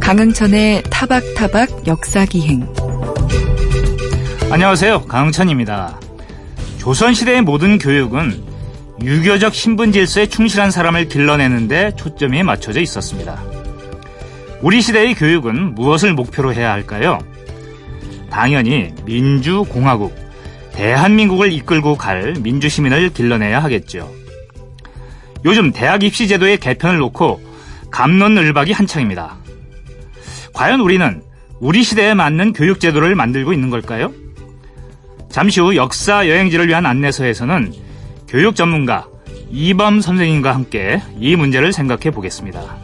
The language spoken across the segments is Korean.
강흥천의 타박타박 역사기행 안녕하세요. 강흥천입니다. 조선시대의 모든 교육은 유교적 신분 질서에 충실한 사람을 길러내는데 초점이 맞춰져 있었습니다. 우리 시대의 교육은 무엇을 목표로 해야 할까요? 당연히 민주공화국, 대한민국을 이끌고 갈 민주시민을 길러내야 하겠죠. 요즘 대학 입시 제도의 개편을 놓고 감론을박이 한창입니다. 과연 우리는 우리 시대에 맞는 교육 제도를 만들고 있는 걸까요? 잠시 후 역사 여행지를 위한 안내서에서는 교육 전문가 이범 선생님과 함께 이 문제를 생각해 보겠습니다.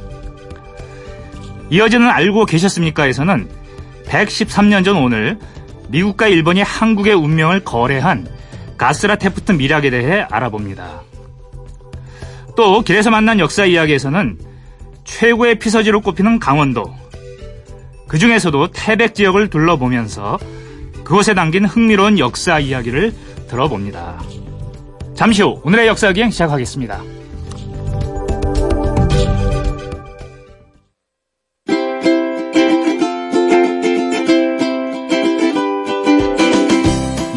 이어지는 알고 계셨습니까?에서는 113년 전 오늘 미국과 일본이 한국의 운명을 거래한 가스라 테프트 미락에 대해 알아봅니다. 또 길에서 만난 역사 이야기에서는 최고의 피서지로 꼽히는 강원도 그 중에서도 태백 지역을 둘러보면서 그곳에 담긴 흥미로운 역사 이야기를 들어봅니다. 잠시 후 오늘의 역사 기행 시작하겠습니다.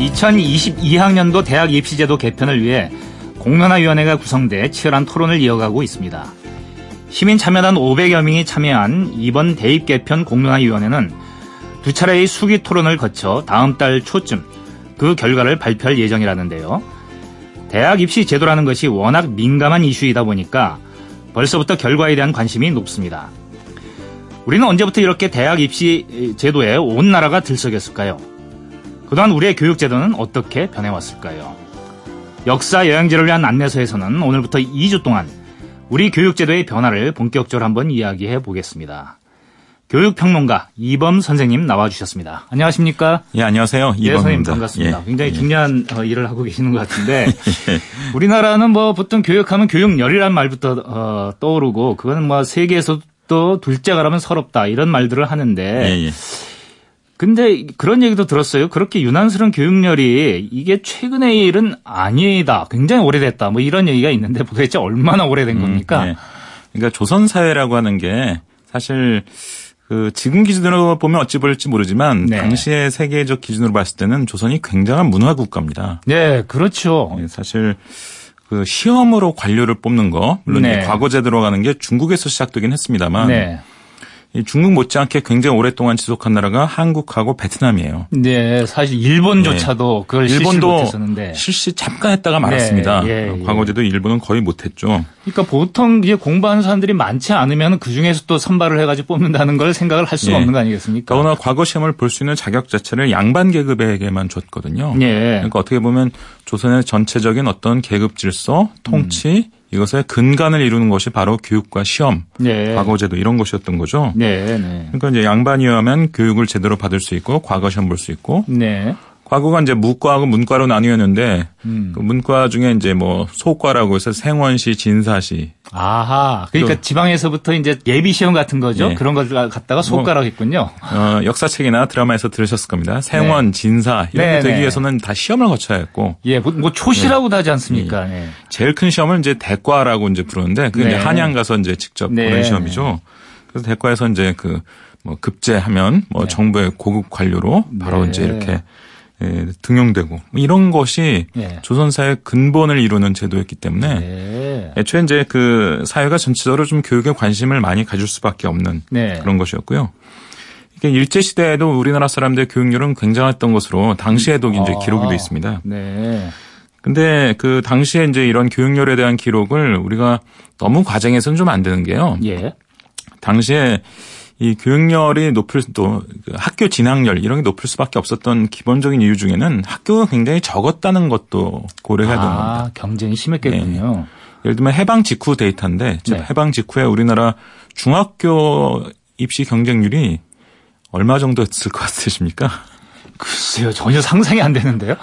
(2022학년도) 대학 입시제도 개편을 위해 공론화위원회가 구성돼 치열한 토론을 이어가고 있습니다. 시민 참여단 500여 명이 참여한 이번 대입 개편 공론화위원회는 두 차례의 수기 토론을 거쳐 다음 달 초쯤 그 결과를 발표할 예정이라는데요. 대학 입시 제도라는 것이 워낙 민감한 이슈이다 보니까 벌써부터 결과에 대한 관심이 높습니다. 우리는 언제부터 이렇게 대학 입시 제도에 온 나라가 들썩였을까요? 그동안 우리의 교육 제도는 어떻게 변해왔을까요? 역사 여행지를 위한 안내서에서는 오늘부터 2주 동안 우리 교육제도의 변화를 본격적으로 한번 이야기해 보겠습니다. 교육평론가 이범 선생님 나와주셨습니다. 안녕하십니까? 예, 안녕하세요. 이범입니다. 예, 선생님 반갑습니다. 예, 굉장히 예. 중요한 어, 일을 하고 계시는 것 같은데 예. 우리나라는 뭐 보통 교육하면 교육열이란 말부터 어, 떠오르고 그거는 뭐 세계에서도 둘째가라면 서럽다 이런 말들을 하는데 예, 예. 근데 그런 얘기도 들었어요. 그렇게 유난스러운 교육열이 이게 최근의 일은 아니다. 굉장히 오래됐다. 뭐 이런 얘기가 있는데 도대체 얼마나 오래된 음, 겁니까? 네. 그러니까 조선 사회라고 하는 게 사실 그 지금 기준으로 보면 어찌 보일지 모르지만 네. 당시의 세계적 기준으로 봤을 때는 조선이 굉장한 문화 국가입니다. 네, 그렇죠. 네, 사실 그 시험으로 관료를 뽑는 거 물론 네. 과거제 들어가는 게 중국에서 시작되긴 했습니다만 네. 중국 못지않게 굉장히 오랫동안 지속한 나라가 한국하고 베트남이에요. 네, 사실 일본조차도 네. 그걸 일본도 못했었는데 실시 잠깐 했다가 말았습니다. 네, 예, 예. 과거제도 일본은 거의 못했죠. 그러니까 보통 이제 공부하는 사람들이 많지 않으면 그 중에서 또 선발을 해가지고 뽑는다는 걸 생각을 할 수가 네. 없는 거 아니겠습니까? 더구나 과거 시험을 볼 수 있는 자격 자체를 양반 계급에게만 줬거든요. 네. 그러니까 어떻게 보면 조선의 전체적인 어떤 계급 질서, 통치 음. 이것의 근간을 이루는 것이 바로 교육과 시험, 네. 과거제도 이런 것이었던 거죠. 네, 네. 그러니까 이제 양반이어면 교육을 제대로 받을 수 있고 과거 시험 볼 수 있고 네. 과거가 이제 무과하고 문과로 나뉘었는데 음. 그 문과 중에 이제 뭐 소과라고 해서 생원시, 진사시. 아하. 그러니까 지방에서부터 이제 예비 시험 같은 거죠. 네. 그런 걸 갖다가 소과라고 했군요. 어, 역사책이나 드라마에서 들으셨을 겁니다. 생원, 네. 진사 이런 게 네, 되기 네. 위해서는 다 시험을 거쳐야 했고. 예, 뭐, 뭐 초시라고도 하지 않습니까? 네. 제일 큰 시험을 이제 대과라고 이제 부르는데 그게 이제 한양 가서 이제 직접 보는 시험이죠. 그래서 대과에서 이제 그 뭐 급제하면 뭐 정부의 고급 관료로 바로 이제 이렇게 예, 등용되고 뭐 이런 것이 예. 조선사의 근본을 이루는 제도였기 때문에 예. 애초에 이제 그 사회가 전체적으로 좀 교육에 관심을 많이 가질 수밖에 없는 네. 그런 것이었고요. 이게 일제 시대에도 우리나라 사람들의 교육률은 굉장했던 것으로 당시에도 음. 이제 기록이 돼 있습니다. 네. 근데 그 당시에 이제 이런 교육열에 대한 기록을 우리가 너무 과장해서는 좀 안 되는 게요. 예. 당시에 이 교육열이 높을 또그 학교 진학열 이런 게 높을 수밖에 없었던 기본적인 이유 중에는 학교가 굉장히 적었다는 것도 고려해야 되는 아, 겁니다. 경쟁이 심했겠군요. 네. 예를 들면 해방 직후 데이터인데 네. 해방 직후에 우리나라 중학교 입시 경쟁률이 얼마 정도였을 것 같으십니까? 글쎄요, 전혀 상상이 안 되는데요.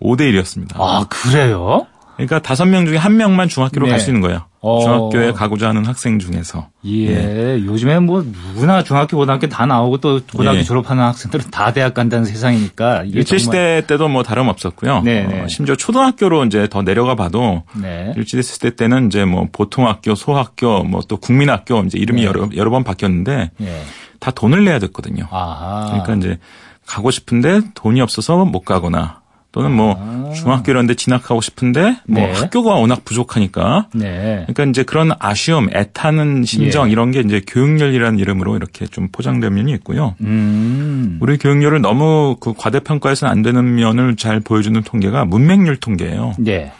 5대 1이었습니다. 아, 그래요? 그러니까 다섯 명 중에 한 명만 중학교로 네. 갈수 있는 거예요. 어. 중학교에 가고자 하는 학생 중에서. 예. 예. 요즘에 뭐 누구나 중학교 고등학교 다 나오고 또 고등학교 예. 졸업하는 학생들은 다 대학 간다는 세상이니까. 일제 시대 때도 뭐 다름 없었고요. 네, 네. 어, 심지어 초등학교로 이제 더 내려가 봐도 네. 일제 시대 때는 이제 뭐 보통학교, 소학교, 뭐 또 국민학교 이제 이름이 네. 여러 여러 번 바뀌었는데 네. 다 돈을 내야 됐거든요. 아하. 그러니까 이제 가고 싶은데 돈이 없어서 못 가거나 또는 뭐 아. 중학교 이런 데 진학하고 싶은데 뭐 네. 학교가 워낙 부족하니까 네. 그러니까 이제 그런 아쉬움, 애타는 심정 예. 이런 게 이제 교육열이라는 이름으로 이렇게 좀 포장된 면이 있고요. 음. 우리 교육열을 너무 그 과대평가해서는 안 되는 면을 잘 보여주는 통계가 문맹률 통계예요. 네.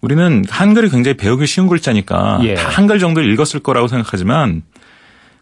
우리는 한글이 굉장히 배우기 쉬운 글자니까 예. 다 한글 정도 읽었을 거라고 생각하지만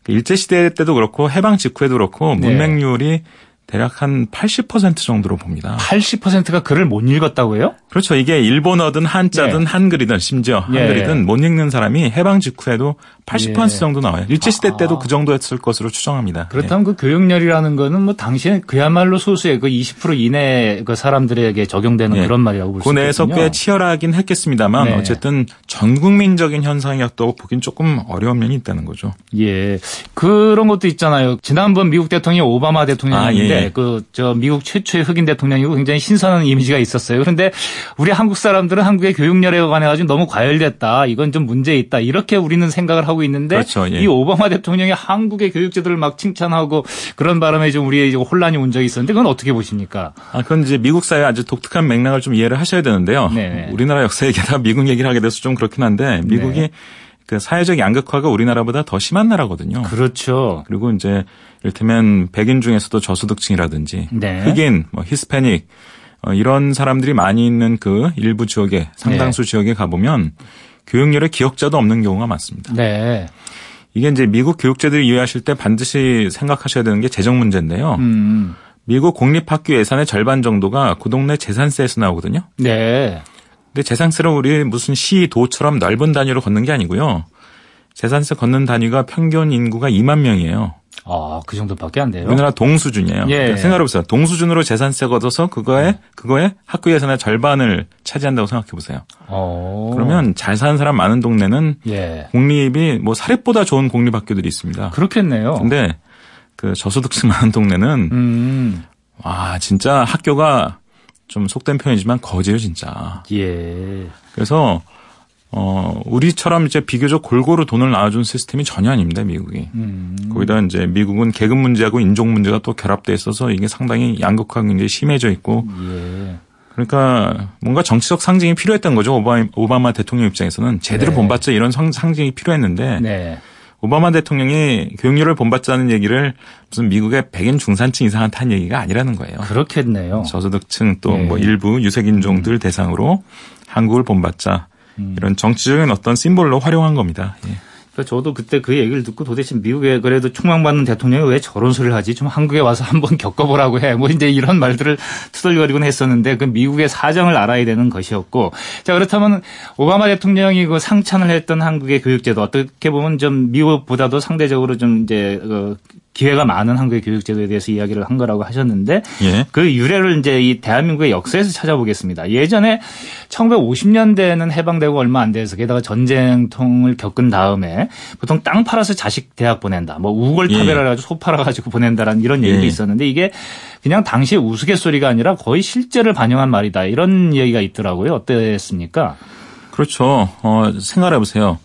그 일제시대 때도 그렇고 해방 직후에도 그렇고 네. 문맹률이 대략 한 80% 정도로 봅니다. 80%가 글을 못 읽었다고요? 그렇죠. 이게 일본어든 한자든 네. 한글이든 심지어 예. 한글이든 못 읽는 사람이 해방 직후에도 80% 예. 정도 나와요. 일제시대 때도 아. 그 정도였을 것으로 추정합니다. 그렇다면 예. 그 교육열이라는 거는 뭐 당시에 그야말로 소수의 그 20% 이내 그 사람들에게 적용되는 예. 그런 말이라고 볼 수 있거든요. 그 내에서 꽤 치열하긴 했겠습니다만 네. 어쨌든 전 국민적인 현상이었다고 보긴 조금 어려운 면이 있다는 거죠. 예. 그런 것도 있잖아요. 지난번 미국 대통령이 오바마 대통령인데 아, 예. 그 저 미국 최초의 흑인 대통령이고 굉장히 신선한 이미지가 있었어요. 그런데 우리 한국 사람들은 한국의 교육열에 관해 가지고 너무 과열됐다. 이건 좀 문제 있다. 이렇게 우리는 생각을 하고 있는데 그렇죠. 예. 이 오바마 대통령이 한국의 교육제도를 막 칭찬하고 그런 바람에 좀 우리의 혼란이 온 적이 있었는데 그건 어떻게 보십니까? 아, 그건 이제 미국 사회 아주 독특한 맥락을 좀 이해를 하셔야 되는데요. 네 우리나라 역사 얘기다 미국 얘기를 하게 돼서 좀 그렇긴 한데 미국이 네. 그 사회적 양극화가 우리나라보다 더 심한 나라거든요. 그렇죠. 그리고 이제 이를테면 백인 중에서도 저소득층이라든지 네. 흑인, 뭐 히스패닉 어, 이런 사람들이 많이 있는 그 일부 지역에 상당수 네. 지역에 가보면 교육열에 기억자도 없는 경우가 많습니다. 네. 이게 이제 미국 교육제들을 이해하실 때 반드시 생각하셔야 되는 게 재정 문제인데요. 음. 미국 공립학교 예산의 절반 정도가 그 동네 재산세에서 나오거든요. 네. 근데 재산세를 우리 무슨 시, 도처럼 넓은 단위로 걷는 게 아니고요. 재산세 걷는 단위가 평균 인구가 2만 명이에요. 아, 그 정도밖에 안 돼요? 우리나라 동수준이에요. 예. 그러니까 생각해보세요. 동수준으로 재산세 걷어서 그거에, 네. 그거에 학교 예산의 절반을 차지한다고 생각해보세요. 오. 그러면 잘 사는 사람 많은 동네는 예. 공립이 뭐 사립보다 좋은 공립 학교들이 있습니다. 그렇겠네요. 근데 그 저소득층 많은 동네는 음. 와, 진짜 학교가 좀 속된 표현이지만 거제요, 진짜. 예. 그래서 어, 우리처럼 이제 비교적 골고루 돈을 나눠준 시스템이 전혀 아닙니다, 미국이. 음. 거기다 이제 미국은 계급 문제하고 인종 문제가 또 결합돼 있어서 이게 상당히 양극화가 굉장히 심해져 있고. 예. 그러니까 뭔가 정치적 상징이 필요했던 거죠. 오바마, 오바마 대통령 입장에서는 제대로 네. 본받자 이런 상, 상징이 필요했는데. 네. 오바마 대통령이 교육률을 본받자는 얘기를 무슨 미국의 백인 중산층 이상한테 한 얘기가 아니라는 거예요. 그렇겠네요. 저소득층 또뭐 네. 일부 유색인종들 음. 대상으로 한국을 본받자. 음. 이런 정치적인 어떤 심볼로 활용한 겁니다. 예. 그러니까 저도 그때 그 얘기를 듣고 도대체 미국에 그래도 총망받는 대통령이 왜 저런 소리를 하지? 좀 한국에 와서 한번 겪어보라고 해. 뭐 이제 이런 말들을 투덜거리곤 했었는데 그 미국의 사정을 알아야 되는 것이었고. 자, 그렇다면 오바마 대통령이 그 상찬을 했던 한국의 교육제도 어떻게 보면 좀 미국보다도 상대적으로 좀 이제 그 기회가 많은 한국의 교육제도에 대해서 이야기를 한 거라고 하셨는데 예. 그 유래를 이제 이 대한민국의 역사에서 찾아보겠습니다. 예전에 1950년대에는 해방되고 얼마 안 돼서 게다가 전쟁통을 겪은 다음에 보통 땅 팔아서 자식 대학 보낸다. 뭐 우골타베라 예. 가지고 소 팔아 가지고 보낸다라는 이런 얘기도 예. 있었는데 이게 그냥 당시의 우스갯소리가 아니라 거의 실제를 반영한 말이다. 이런 얘기가 있더라고요. 어땠습니까? 그렇죠. 어, 생각해 보세요.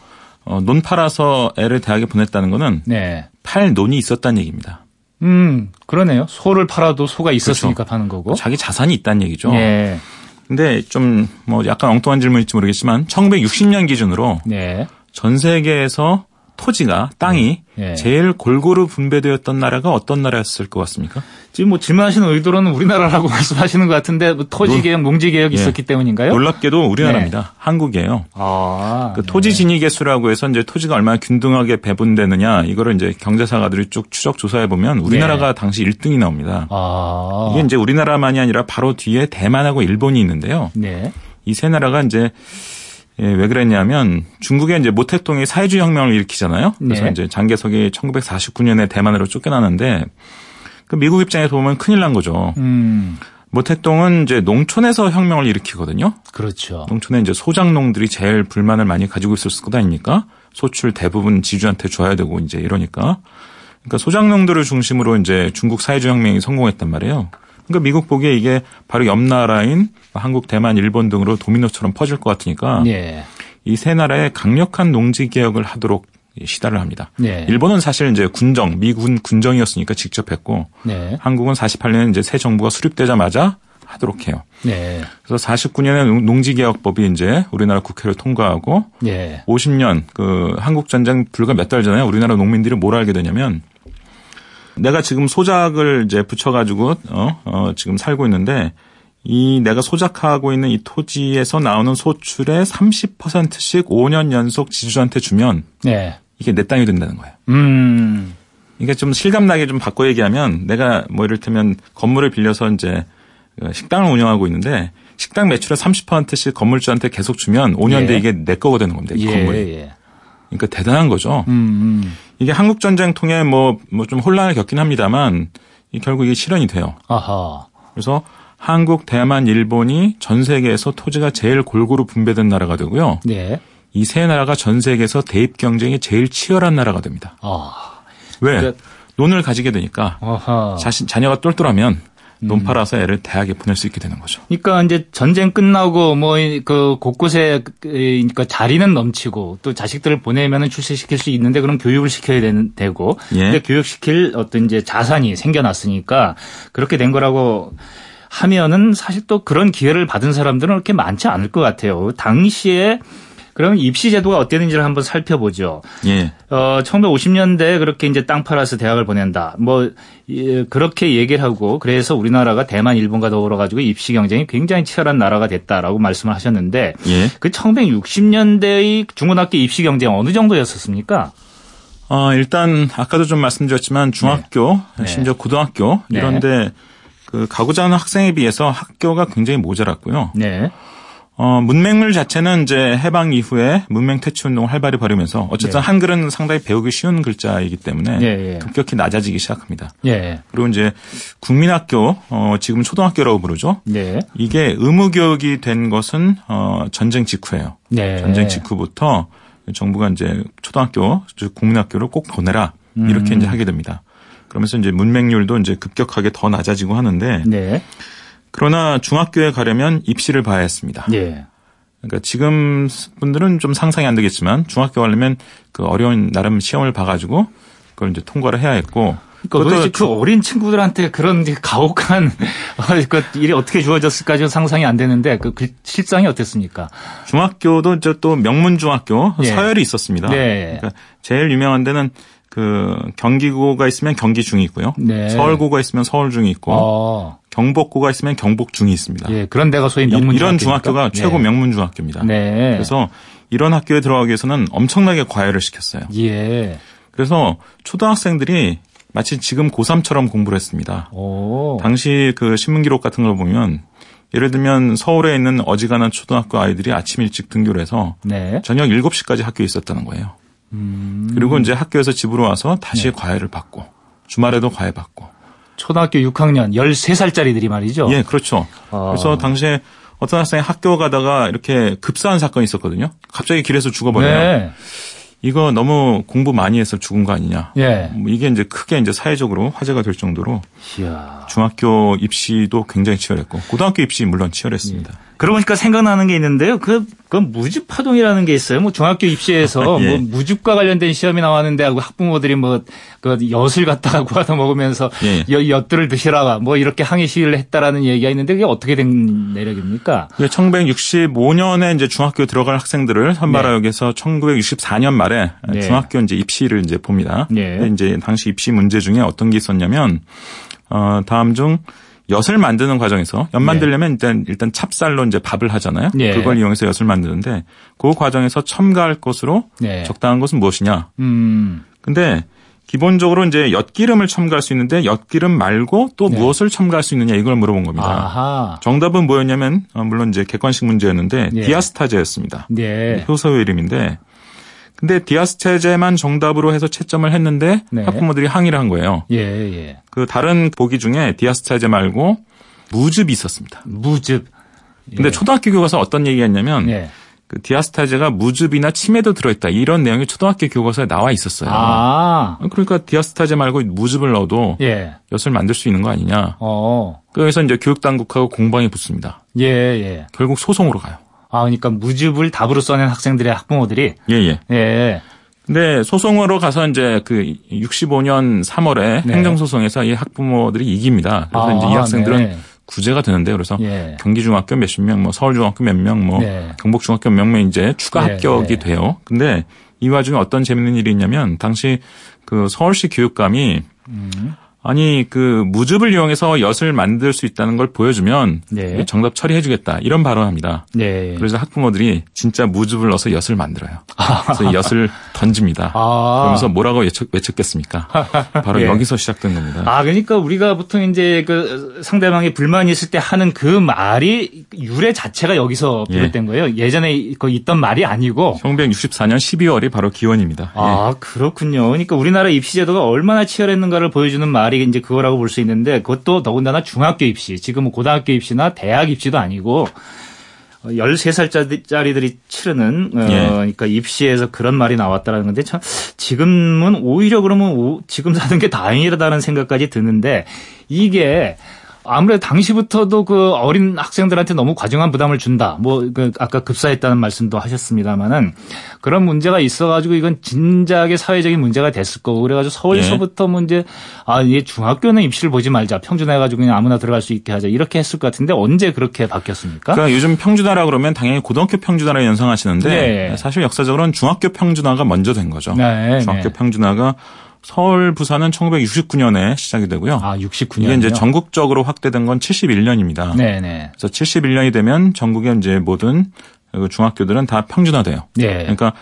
어, 논 팔아서 애를 대학에 보냈다는 거는 네. 팔 논이 있었다는 얘기입니다. 음, 그러네요. 소를 팔아도 소가 있었으니까 그렇죠. 파는 거고. 자기 자산이 있다는 얘기죠. 네. 근데 좀 뭐 약간 엉뚱한 질문일지 모르겠지만 1960년 기준으로 네. 전 세계에서 토지가 땅이 예. 제일 골고루 분배되었던 나라가 어떤 나라였을 것 같습니까? 지금 뭐 질문하시는 의도로는 우리나라라고 말씀하시는 것 같은데 뭐 토지 개혁, 농지 개혁이 예. 있었기 때문인가요? 놀랍게도 우리나라입니다. 네. 한국이에요. 아, 그 네. 토지 진위 개수라고 해서 이제 토지가 얼마나 균등하게 배분되느냐 이거를 이제 경제사가들이 쭉 추적 조사해 보면 우리나라가 네. 당시 1등이 나옵니다. 아. 이게 이제 우리나라만이 아니라 바로 뒤에 대만하고 일본이 있는데요. 네. 이세 나라가 이제 예, 왜 그랬냐면 중국에 이제 모택동이 사회주의 혁명을 일으키잖아요. 그래서 네. 이제 장개석이 1949년에 대만으로 쫓겨나는데 그 미국 입장에서 보면 큰일 난 거죠. 음. 모택동은 이제 농촌에서 혁명을 일으키거든요. 그렇죠. 농촌에 이제 소장농들이 제일 불만을 많이 가지고 있을 것 아닙니까? 소출 대부분 지주한테 줘야 되고 이제 이러니까. 그러니까 소장농들을 중심으로 이제 중국 사회주의 혁명이 성공했단 말이에요. 그러니까 미국 보기에 이게 바로 옆 나라인 한국, 대만, 일본 등으로 도미노처럼 퍼질 것 같으니까 예. 이세 나라의 강력한 농지 개혁을 하도록 시달을 합니다. 네. 일본은 사실 이제 군정, 미군 군정이었으니까 직접 했고 네. 한국은 48년에 이제 새 정부가 수립되자마자 하도록 해요. 네. 그래서 49년에 농지개혁법이 이제 우리나라 국회를 통과하고 네. 50년 그 한국 전쟁 불과 몇 달 전에 우리나라 농민들이 뭘 알게 되냐면 내가 지금 소작을 이제 붙여가지고 어, 어 지금 살고 있는데 이 내가 소작하고 있는 이 토지에서 나오는 소출의 30%씩 5년 연속 지주한테 주면 네. 이게 내 땅이 된다는 거예요. 음. 이게 좀 실감나게 좀 바꿔 얘기하면 내가 뭐 이를테면 건물을 빌려서 이제 식당을 운영하고 있는데 식당 매출의 30%씩 건물주한테 계속 주면 5년 예. 뒤에 이게 내 거가 되는 겁니다. 이 예, 건물이. 예. 그러니까 대단한 거죠. 음, 음. 이게 한국 전쟁 통해 뭐 뭐 좀 혼란을 겪긴 합니다만 결국 이게 실현이 돼요. 아하. 그래서 한국, 대만, 일본이 전 세계에서 토지가 제일 골고루 분배된 나라가 되고요. 네. 이 세 나라가 전 세계에서 대입 경쟁이 제일 치열한 나라가 됩니다. 아. 왜? 그래. 논을 가지게 되니까 아하. 자신 자녀가 똘똘하면 돈 음. 팔아서 애를 대학에 보낼 수 있게 되는 거죠. 그러니까 이제 전쟁 끝나고 뭐 그 곳곳에 그러니까 자리는 넘치고 또 자식들을 보내면은 출세시킬 수 있는데 그럼 교육을 시켜야 되는 되고 예. 근데 교육시킬 어떤 이제 자산이 생겨났으니까 그렇게 된 거라고 하면은 사실 또 그런 기회를 받은 사람들은 그렇게 많지 않을 것 같아요. 당시에 그러면 입시 제도가 어땠는지를 한번 살펴보죠. 예. 어, 1950년대 그렇게 이제 땅 팔아서 대학을 보낸다. 뭐 예, 그렇게 얘기를 하고 그래서 우리나라가 대만, 일본과 더불어 가지고 입시 경쟁이 굉장히 치열한 나라가 됐다라고 말씀을 하셨는데 예. 그 1960년대의 중고등학교 입시 경쟁 어느 정도였었습니까? 어, 일단 아까도 좀 말씀드렸지만 중학교, 네. 심지어 고등학교 네. 이런데 그 가고자 하는 학생에 비해서 학교가 굉장히 모자랐고요. 네. 어, 문맹물 자체는 이제 해방 이후에 문맹 퇴치 운동을 활발히 벌이면서 어쨌든 네. 한글은 상당히 배우기 쉬운 글자이기 때문에 네. 급격히 낮아지기 시작합니다. 네. 그리고 이제 국민학교, 어, 지금 초등학교라고 부르죠. 네. 이게 의무 교육이 된 것은 어, 전쟁 직후예요. 네. 전쟁 직후부터 정부가 이제 초등학교, 즉 국민학교를 꼭 보내라 이렇게 음. 이제 하게 됩니다. 그러면서 이제 문맹률도 이제 급격하게 더 낮아지고 하는데 네. 그러나 중학교에 가려면 입시를 봐야 했습니다. 네. 그러니까 지금 분들은 좀 상상이 안 되겠지만 중학교 가려면 그 어려운 나름 시험을 봐가지고 그걸 이제 통과를 해야 했고 그러니까 그 어린 친구들한테 그런 가혹한 그 일이 어떻게 주어졌을까 지 상상이 안 되는데 그 실상이 어땠습니까? 중학교도 이제 또 명문 중학교 네. 서열이 있었습니다. 네. 그러니까 제일 유명한 데는 그 경기고가 있으면 경기 중이 있고요. 네. 서울고가 있으면 서울 중이 있고 어. 경복고가 있으면 경복 중이 있습니다. 예, 그런 데가 소위 명문 이런 중학교가 네. 최고 명문 중학교입니다. 네. 그래서 이런 학교에 들어가기 위해서는 엄청나게 과외를 시켰어요. 예. 그래서 초등학생들이 마치 지금 고3처럼 공부를 했습니다. 오. 당시 그 신문 기록 같은 걸 보면 예를 들면 서울에 있는 어지간한 초등학교 아이들이 아침 일찍 등교를 해서 네. 저녁 7시까지 학교에 있었다는 거예요. 음. 그리고 이제 학교에서 집으로 와서 다시 네. 과외를 받고 주말에도 과외 받고. 초등학교 6학년 13살짜리들이 말이죠. 예, 그렇죠. 아. 그래서 당시에 어떤 학생이 학교 가다가 이렇게 급사한 사건이 있었거든요. 갑자기 길에서 죽어버려요. 네. 이거 너무 공부 많이 해서 죽은 거 아니냐. 예. 뭐 이게 이제 크게 이제 사회적으로 화제가 될 정도로 이야. 중학교 입시도 굉장히 치열했고 고등학교 입시 물론 치열했습니다. 예. 그러고 보니까 생각나는 게 있는데요. 그, 그 무집 파동이라는 게 있어요. 뭐 중학교 입시에서 예. 뭐 무집과 관련된 시험이 나왔는데 학부모들이 뭐 그 엿을 갖다가 구워서 먹으면서 예. 엿들을 드시라 뭐 이렇게 항의 시위를 했다라는 얘기가 있는데 그게 어떻게 된 내력입니까? 1965년에 이제 중학교 들어갈 학생들을 선발하여서 네. 1964년 말에 네. 중학교 이제 입시를 이제 봅니다. 네. 이제 당시 입시 문제 중에 어떤 게 있었냐면 어 다음 중 엿을 만드는 과정에서 엿 만들려면 네. 일단 일단 찹쌀로 이제 밥을 하잖아요. 네. 그걸 이용해서 엿을 만드는데 그 과정에서 첨가할 것으로 네. 적당한 것은 무엇이냐. 음. 근데 기본적으로 이제 엿기름을 첨가할 수 있는데 엿기름 말고 또 네. 무엇을 첨가할 수 있느냐 이걸 물어본 겁니다. 아하. 정답은 뭐였냐면 어, 물론 이제 객관식 문제였는데 네. 디아스타제였습니다. 네. 효소의 이름인데 근데 디아스타제만 정답으로 해서 채점을 했는데 네. 학부모들이 항의를 한 거예요. 예, 예. 그 다른 보기 중에 디아스타제 말고 무즙이 있었습니다. 무즙. 근데 예. 초등학교 교과서 어떤 얘기가 있냐면 예. 그 디아스타제가 무즙이나 침에도 들어있다 이런 내용이 초등학교 교과서에 나와 있었어요. 아. 그러니까 디아스타제 말고 무즙을 넣어도 예. 엿을 만들 수 있는 거 아니냐. 어. 그래서 이제 교육 당국하고 공방이 붙습니다. 예, 예. 결국 소송으로 가요. 아, 그러니까 무즙을 답으로 써낸 학생들의 학부모들이 예, 예. 예. 근데 소송으로 가서 이제 그 65년 3월에 네. 행정소송에서 이 학부모들이 이깁니다. 그래서 아, 이제 이 학생들은 네. 구제가 되는데 그래서 예. 경기중학교 몇십 명, 뭐 서울중학교 몇 명, 뭐 네. 경북중학교 몇 명 이제 추가 네, 합격이 네. 돼요. 근데 이 와중에 어떤 재밌는 일이 있냐면 당시 그 서울시 교육감이 음. 아니 그 무즙을 이용해서 엿을 만들 수 있다는 걸 보여주면 네. 정답 처리해주겠다 이런 발언합니다. 네. 그래서 학부모들이 진짜 무즙을 넣어서 엿을 만들어요. 아. 그래서 엿을 던집니다. 아. 그러면서 뭐라고 외쳤, 외쳤 겠습니까? 바로 네. 여기서 시작된 겁니다. 아 그러니까 우리가 보통 이제 그 상대방이 불만이 있을 때 하는 그 말이 유래 자체가 여기서 예. 비롯된 거예요. 예전에 그 있던 말이 아니고 1964년 12월이 바로 기원입니다. 아 예. 그렇군요. 그러니까 우리나라 입시 제도가 얼마나 치열했는가를 보여주는 말이 말이 이제 그거라고 볼 수 있는데 그것도 더군다나 중학교 입시, 지금은 고등학교 입시나 대학 입시도 아니고 13살짜리들이 치르는 어, 예. 그러니까 입시에서 그런 말이 나왔다라는 건데 참 지금은 오히려 그러면 오, 지금 사는 게 다행이라는 생각까지 드는데 이게 아무래도 당시부터도 그 어린 학생들한테 너무 과중한 부담을 준다. 뭐그 아까 급사했다는 말씀도 하셨습니다마는 그런 문제가 있어가지고 이건 진작에 사회적인 문제가 됐을 거고 그래가지고 서울서부터 네. 문제 아 얘 중학교는 입시를 보지 말자 평준화해가지고 그냥 아무나 들어갈 수 있게 하자 이렇게 했을 것 같은데 언제 그렇게 바뀌었습니까? 그러니까 요즘 평준화라 그러면 당연히 고등학교 평준화를 연상하시는데 네. 사실 역사적으로는 중학교 평준화가 먼저 된 거죠. 네. 중학교 네. 평준화가 서울, 부산은 1969년에 시작이 되고요. 아, 69년. 이게 이제 전국적으로 확대된 건 71년입니다. 네 네. 그래서 71년이 되면 전국의 이제 모든 그 중학교들은 다 평준화돼요. 네. 그러니까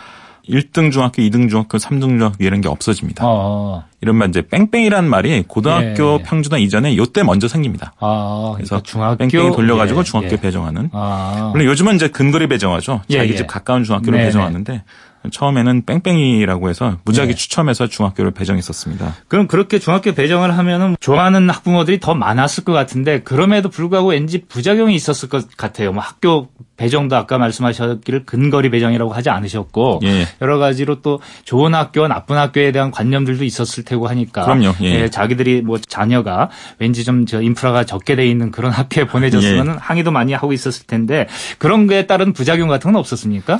1등 중학교, 2등 중학교, 3등 중학교 이런 게 없어집니다. 어. 이른바 이제 뺑뺑이란 말이 고등학교 네. 평준화 이전에 요때 먼저 생깁니다. 아, 그래서 그러니까 중학교 뺑뺑이 돌려가지고 예, 중학교 예. 배정하는. 아. 물론 요즘은 이제 근거리 배정하죠. 자기 예, 집 가까운 중학교를 네, 배정하는데 처음에는 뺑뺑이라고 해서 무작위 네. 추첨해서 중학교를 배정했었습니다. 그럼 그렇게 중학교 배정을 하면은 좋아하는 학부모들이 더 많았을 것 같은데 그럼에도 불구하고 왠지 부작용이 있었을 것 같아요. 뭐 학교 배정도 아까 말씀하셨기를 근거리 배정이라고 하지 않으셨고 예. 여러 가지로 또 좋은 학교와 나쁜 학교에 대한 관념들도 있었을 테고 하니까 그럼요. 예. 예, 자기들이 뭐 자녀가 왠지 좀 저 인프라가 적게 돼 있는 그런 학교에 보내줬으면 예. 항의도 많이 하고 있었을 텐데 그런 거에 따른 부작용 같은 건 없었습니까?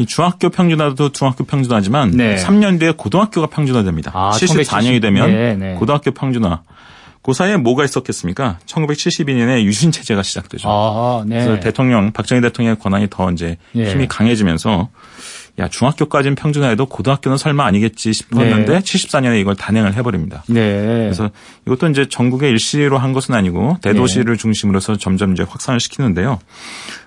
이 중학교 평준화도 중학교 평준화지만 네. 3년 뒤에 고등학교가 평준화됩니다. 아, 74년이 되면 네, 네. 고등학교 평준화. 그 사이에 뭐가 있었겠습니까? 1972년에 유신 체제가 시작되죠. 아, 네. 그래서 대통령 박정희 대통령의 권한이 더 이제 예. 힘이 강해지면서 야 중학교까지는 평준화해도 고등학교는 설마 아니겠지 싶었는데 네. 74년에 이걸 단행을 해버립니다. 네. 그래서 이것도 이제 전국의 일시로 한 것은 아니고 대도시를 네. 중심으로서 점점 이제 확산을 시키는데요.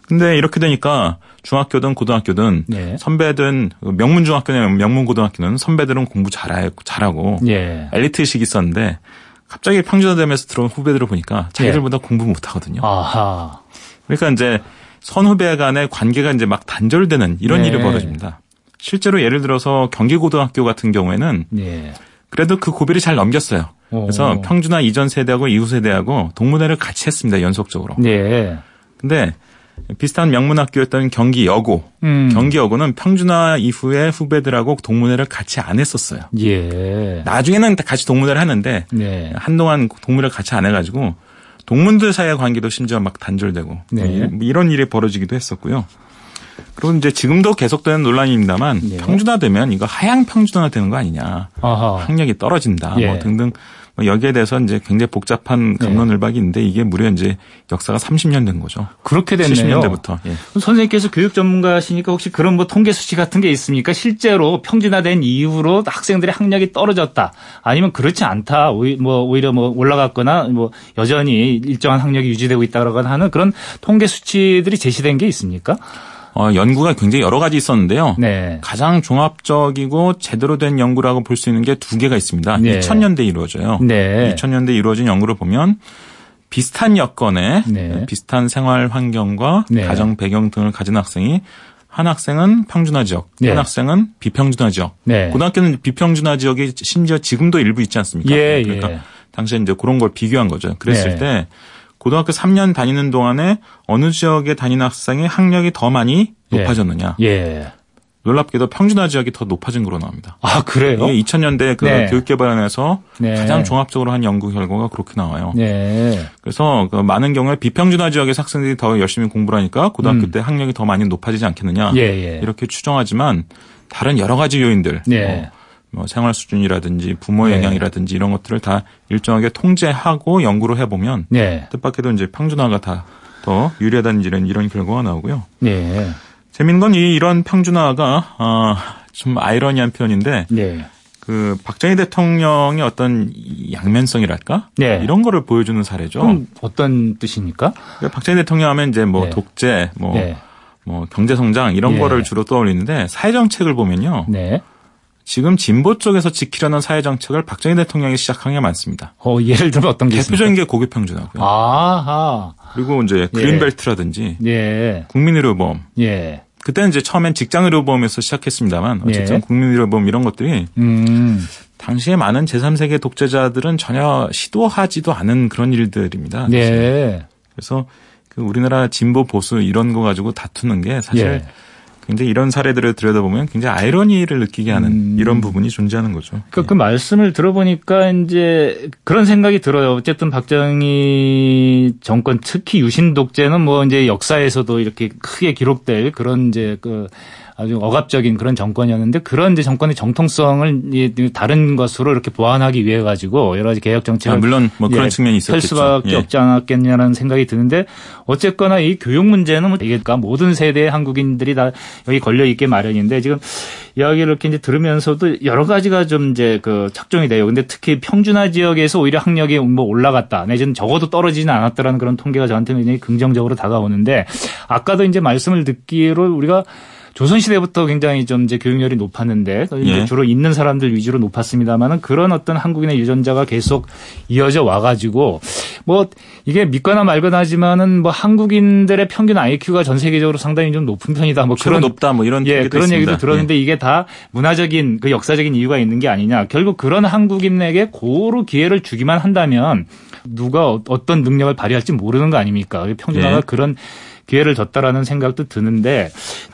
근데 이렇게 되니까 중학교든 고등학교든 네. 선배든 명문 중학교나 명문 고등학교는 선배들은 공부 잘하고 잘하고 예. 엘리트식 있었는데 갑자기 평준화되면서 들어온 후배들을 보니까 자기들보다 예. 공부 못 하거든요. 아하. 그러니까 이제 선후배 간의 관계가 이제 막 단절되는 이런 네. 일이 벌어집니다. 실제로 예를 들어서 경기고등학교 같은 경우에는 네. 그래도 그 고비를 잘 넘겼어요. 그래서 평준화 이전 세대하고 이후 세대하고 동문회를 같이 했습니다. 연속적으로. 네. 근데 비슷한 명문학교였던 경기여고. 음. 경기여고는 평준화 이후에 후배들하고 동문회를 같이 안 했었어요. 예. 나중에는 같이 동문회를 하는데 네. 한동안 동문회를 같이 안 해가지고 동문들 사이의 관계도 심지어 막 단절되고 네. 뭐 이런 일이 벌어지기도 했었고요. 그리고 이제 지금도 계속되는 논란입니다만 네. 평준화되면 이거 하향 평준화 되는 거 아니냐. 아하. 학력이 떨어진다. 뭐 예. 뭐 등등 뭐 여기에 대해서 이제 굉장히 복잡한 감론을박이 있는데 이게 무려 이제 역사가 30년 된 거죠. 그렇게 됐네요. 70년대부터. 예. 선생님께서 교육 전문가시니까 혹시 그런 뭐 통계 수치 같은 게 있습니까? 실제로 평준화된 이후로 학생들의 학력이 떨어졌다. 아니면 그렇지 않다. 뭐 오히려 뭐 올라갔거나 뭐 여전히 일정한 학력이 유지되고 있다거나 하는 그런 통계 수치들이 제시된 게 있습니까? 어, 연구가 굉장히 여러 가지 있었는데요. 네. 가장 종합적이고 제대로 된 연구라고 볼 수 있는 게 두 개가 있습니다. 네. 2000년대에 이루어져요. 네. 2000년대에 이루어진 연구를 보면 비슷한 여건에 네. 비슷한 생활 환경과 네. 가정 배경 등을 가진 학생이 한 학생은 평준화 지역, 네. 한 학생은 비평준화 지역. 네. 고등학교는 비평준화 지역이 심지어 지금도 일부 있지 않습니까? 예, 그러니까 예. 당시에 이제 그런 걸 비교한 거죠. 그랬을 네. 때 고등학교 3년 다니는 동안에 어느 지역에 다니는 학생의 학력이 더 많이 예. 높아졌느냐. 예. 놀랍게도 평준화 지역이 더 높아진 거로 나옵니다. 아 그래요? 이게 2000년대 그 네. 교육개발원에서 네. 가장 종합적으로 한 연구 결과가 그렇게 나와요. 네. 그래서 그 많은 경우에 비평준화 지역의 학생들이 더 열심히 공부를 하니까 고등학교 음. 때 학력이 더 많이 높아지지 않겠느냐 예, 예. 이렇게 추정하지만 다른 여러 가지 요인들 네. 뭐, 뭐 생활 수준이라든지 부모 네. 영향이라든지 이런 것들을 다 일정하게 통제하고 연구를 해보면 네. 뜻밖에도 이제 평준화가 다 더 유리하다는 이런 이런 결과가 나오고요. 네. 재밌는 건 이 이런 평준화가 어, 좀 아이러니한 표현인데 네. 그 박정희 대통령의 어떤 양면성이랄까 네. 이런 거를 보여주는 사례죠. 그럼 어떤 뜻입니까? 그러니까 박정희 대통령 하면 이제 뭐 네. 독재, 뭐, 네. 뭐 경제 성장 이런 네. 거를 주로 떠올리는데 사회 정책을 보면요. 네. 지금 진보 쪽에서 지키려는 사회 정책을 박정희 대통령이 시작한 게 많습니다. 어, 예를 들면 어떤 게 대표적인 게 고교 평준화고요. 아하. 그리고 이제 예. 그린벨트라든지 예. 국민의료보험. 예. 그때는 이제 처음엔 직장의료보험에서 시작했습니다만 어쨌든 예. 국민의료보험 이런 것들이 음. 당시에 많은 제3세계 독재자들은 전혀 시도하지도 않은 그런 일들입니다. 예. 그래서 그 우리나라 진보 보수 이런 거 가지고 다투는 게 사실 예. 굉장히 이런 사례들을 들여다보면 굉장히 아이러니를 느끼게 하는 음. 이런 부분이 존재하는 거죠. 그러니까 예. 그 말씀을 들어보니까 이제 그런 생각이 들어요. 어쨌든 박정희 정권 특히 유신 독재는 뭐 이제 역사에서도 이렇게 크게 기록될 그런 이제 그 아주 억압적인 그런 정권이었는데 그런 이제 정권의 정통성을 다른 것으로 이렇게 보완하기 위해 가지고 여러 가지 개혁 정책을 아, 물론 뭐 그런 예, 측면이 있었겠죠. 할 수밖에 예. 없지 않았겠냐라는 생각이 드는데 어쨌거나 이 교육 문제는 뭐 이게 그러니까 모든 세대의 한국인들이 다 여기 걸려 있게 마련인데 지금 이야기를 이렇게 이제 들으면서도 여러 가지가 좀 이제 그 착종이 돼요. 근데 특히 평준화 지역에서 오히려 학력이 뭐 올라갔다 내지는 적어도 떨어지지는 않았다라는 그런 통계가 저한테 굉장히 긍정적으로 다가오는데 아까도 이제 말씀을 듣기로 우리가 조선시대부터 굉장히 좀 이제 교육열이 높았는데 예. 주로 있는 사람들 위주로 높았습니다만은 그런 어떤 한국인의 유전자가 계속 이어져 와가지고 뭐 이게 믿거나 말거나 하지만은 뭐 한국인들의 평균 IQ가 전 세계적으로 상당히 좀 높은 편이다. 뭐 그런 높다 뭐 이런 예 그런 있습니다. 얘기도 들었는데 예. 이게 다 문화적인 그 역사적인 이유가 있는 게 아니냐. 결국 그런 한국인에게 고루 기회를 주기만 한다면 누가 어, 어떤 능력을 발휘할지 모르는 거 아닙니까? 평균화가 예. 그런 기회를 줬다라는 생각도 드는데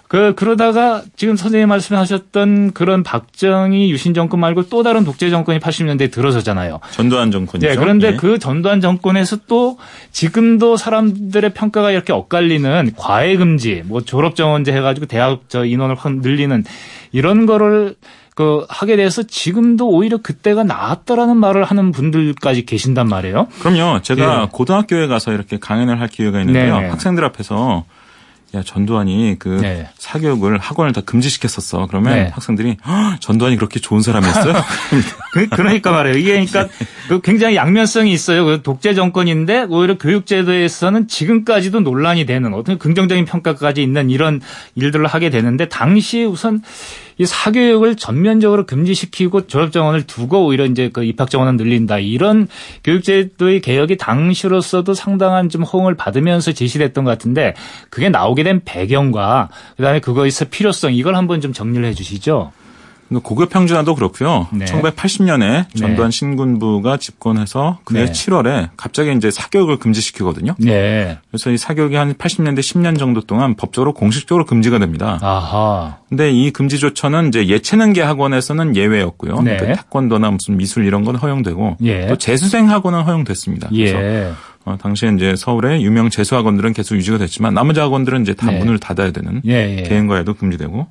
그 그러다가 지금 선생님 말씀하셨던 그런 박정희 유신 정권 말고 또 다른 독재 정권이 80년대에 들어서잖아요. 전두환 정권이죠. 네, 그런데 예. 그 전두환 정권에서 또 지금도 사람들의 평가가 이렇게 엇갈리는 과외 금지, 뭐 졸업 정원제 해가지고 대학 저 인원을 확 늘리는 이런 거를 그 하게 돼서 지금도 오히려 그때가 나았다라는 말을 하는 분들까지 계신단 말이에요. 그럼요. 제가 예. 고등학교에 가서 이렇게 강연을 할 기회가 있는데요. 네. 학생들 앞에서 야 전두환이 그 네. 사교육을 학원을 다 금지시켰었어. 그러면 네. 학생들이 전두환이 그렇게 좋은 사람이었어요? 그, 그러니까 말이에요. 이게 그러니까 그 굉장히 양면성이 있어요. 그 독재 정권인데 오히려 교육제도에서는 지금까지도 논란이 되는 어떤 긍정적인 평가까지 있는 이런 일들을 하게 되는데 당시 우선 이 사교육을 전면적으로 금지시키고 졸업 정원을 두고 오히려 이제 그 입학 정원을 늘린다 이런 교육제도의 개혁이 당시로서도 상당한 좀 호응을 받으면서 제시됐던 것 같은데 그게 나오게 된 배경과 그다음에 그거의 필요성 이걸 한번 좀 정리를 해주시죠. 고교 평준화도 그렇고요. 네. 1980년에 전두환 네. 신군부가 집권해서 그해 네. 7월에 갑자기 이제 사교육을 금지시키거든요. 네. 그래서 이 사교육이 한 80년대 10년 정도 동안 법적으로 공식적으로 금지가 됩니다. 아하. 근데 이 금지 조처는 이제 예체능계 학원에서는 예외였고요. 네. 그 태권도나 무슨 미술 이런 건 허용되고 예. 또 재수생 학원은 허용됐습니다. 예. 그래서 어, 당시에 이제 서울의 유명 재수 학원들은 계속 유지가 됐지만 나머지 학원들은 이제 다 네. 문을 닫아야 되는 예, 예. 개인과외도 금지되고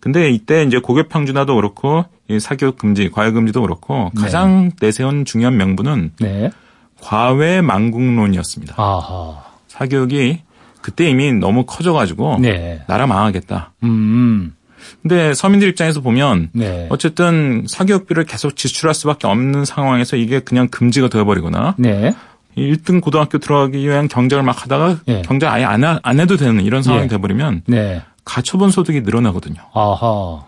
근데 이때 이제 고교 평준화도 그렇고 사교육 금지, 과외 금지도 그렇고 네. 가장 내세운 중요한 명분은 네. 과외 망국론이었습니다. 아하. 사교육이 그때 이미 너무 커져가지고 네. 나라 망하겠다. 음. 근데 서민들 입장에서 보면 네. 어쨌든 사교육비를 계속 지출할 수밖에 없는 상황에서 이게 그냥 금지가 되어버리거나 네. 1등 고등학교 들어가기 위한 경쟁을 막 하다가 네. 경쟁 아예 안, 안 해도 되는 이런 상황이 네. 돼버리면 네. 가처분 소득이 늘어나거든요. 아하.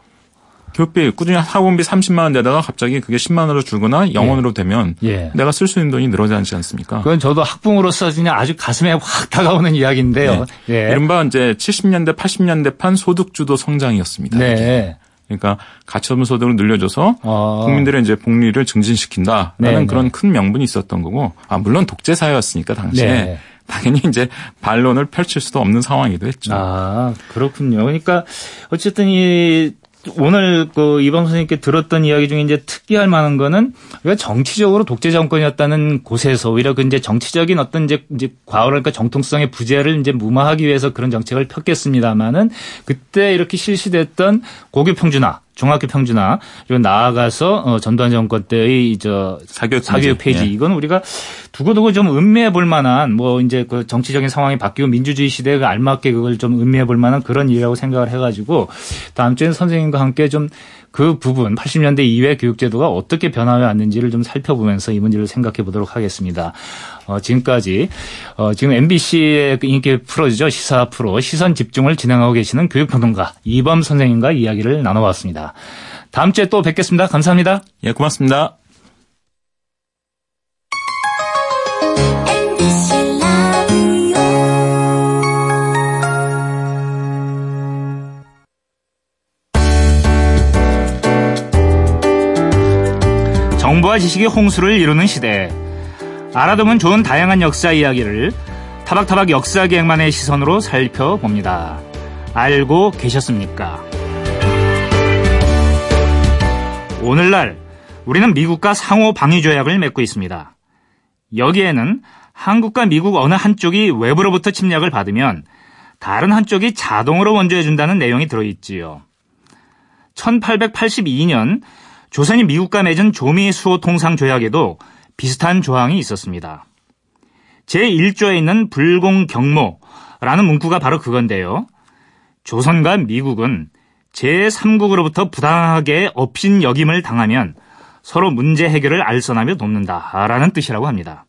교육비 꾸준히 학원비 30만 원 내다가 갑자기 그게 10만 원으로 줄거나 영원으로 예. 되면 예. 내가 쓸 수 있는 돈이 늘어나지 않습니까? 그건 저도 학부모로서 그냥 아주 가슴에 확 다가오는 이야기인데요. 네. 예. 이른바 이제 70년대 80년대 판 소득주도 성장이었습니다. 네. 그러니까 가처분 소득을 늘려줘서 아. 국민들의 이제 복리를 증진시킨다라는 네, 그런 네. 큰 명분이 있었던 거고 아 물론 독재 사회였으니까 당시에 네. 당연히 이제 반론을 펼칠 수도 없는 상황이기도 했죠. 아 그렇군요. 그러니까 어쨌든 이 오늘 그 이범 선생님께 들었던 이야기 중에 이제 특이할 만한 거는 왜 정치적으로 독재 정권이었다는 곳에서 오히려 그 이제 정치적인 어떤 이제 이제 과거랄까 정통성의 부재를 이제 무마하기 위해서 그런 정책을 폈겠습니다만은 그때 이렇게 실시됐던 고교 평준화 중학교 평준화 그리고 나아가서 어, 전두환 정권 때의 저 사교육, 사교육 폐지 예. 이건 우리가 두고두고 좀 음미해 볼 만한 뭐 이제 그 정치적인 상황이 바뀌고 민주주의 시대가 알맞게 그걸 좀 음미해 볼 만한 그런 일이라고 생각을 해가지고 다음 주에 선생님과 함께 좀 그 부분 80년대 이후의 교육제도가 어떻게 변화해 왔는지를 좀 살펴보면서 이 문제를 생각해 보도록 하겠습니다. 어, 지금까지 어, 지금 MBC의 그 인기 프로죠 시사 프로 시선 집중을 진행하고 계시는 교육평론가 이범 선생님과 이야기를 나눠봤습니다. 다음 주에 또 뵙겠습니다. 감사합니다. 예, 고맙습니다. 정보와 지식이 홍수를 이루는 시대. 알아두면 좋은 다양한 역사 이야기를 타박타박 역사기행만의 시선으로 살펴봅니다. 알고 계셨습니까? 오늘날 우리는 미국과 상호 방위 조약을 맺고 있습니다. 여기에는 한국과 미국 어느 한쪽이 외부로부터 침략을 받으면 다른 한쪽이 자동으로 원조해준다는 내용이 들어있지요. 1882년 조선이 미국과 맺은 조미 수호 통상 조약에도 비슷한 조항이 있었습니다. 제1조에 있는 불공경모라는 문구가 바로 그건데요. 조선과 미국은 제3국으로부터 부당하게 업신 역임을 당하면 서로 문제 해결을 알선하며 돕는다라는 뜻이라고 합니다.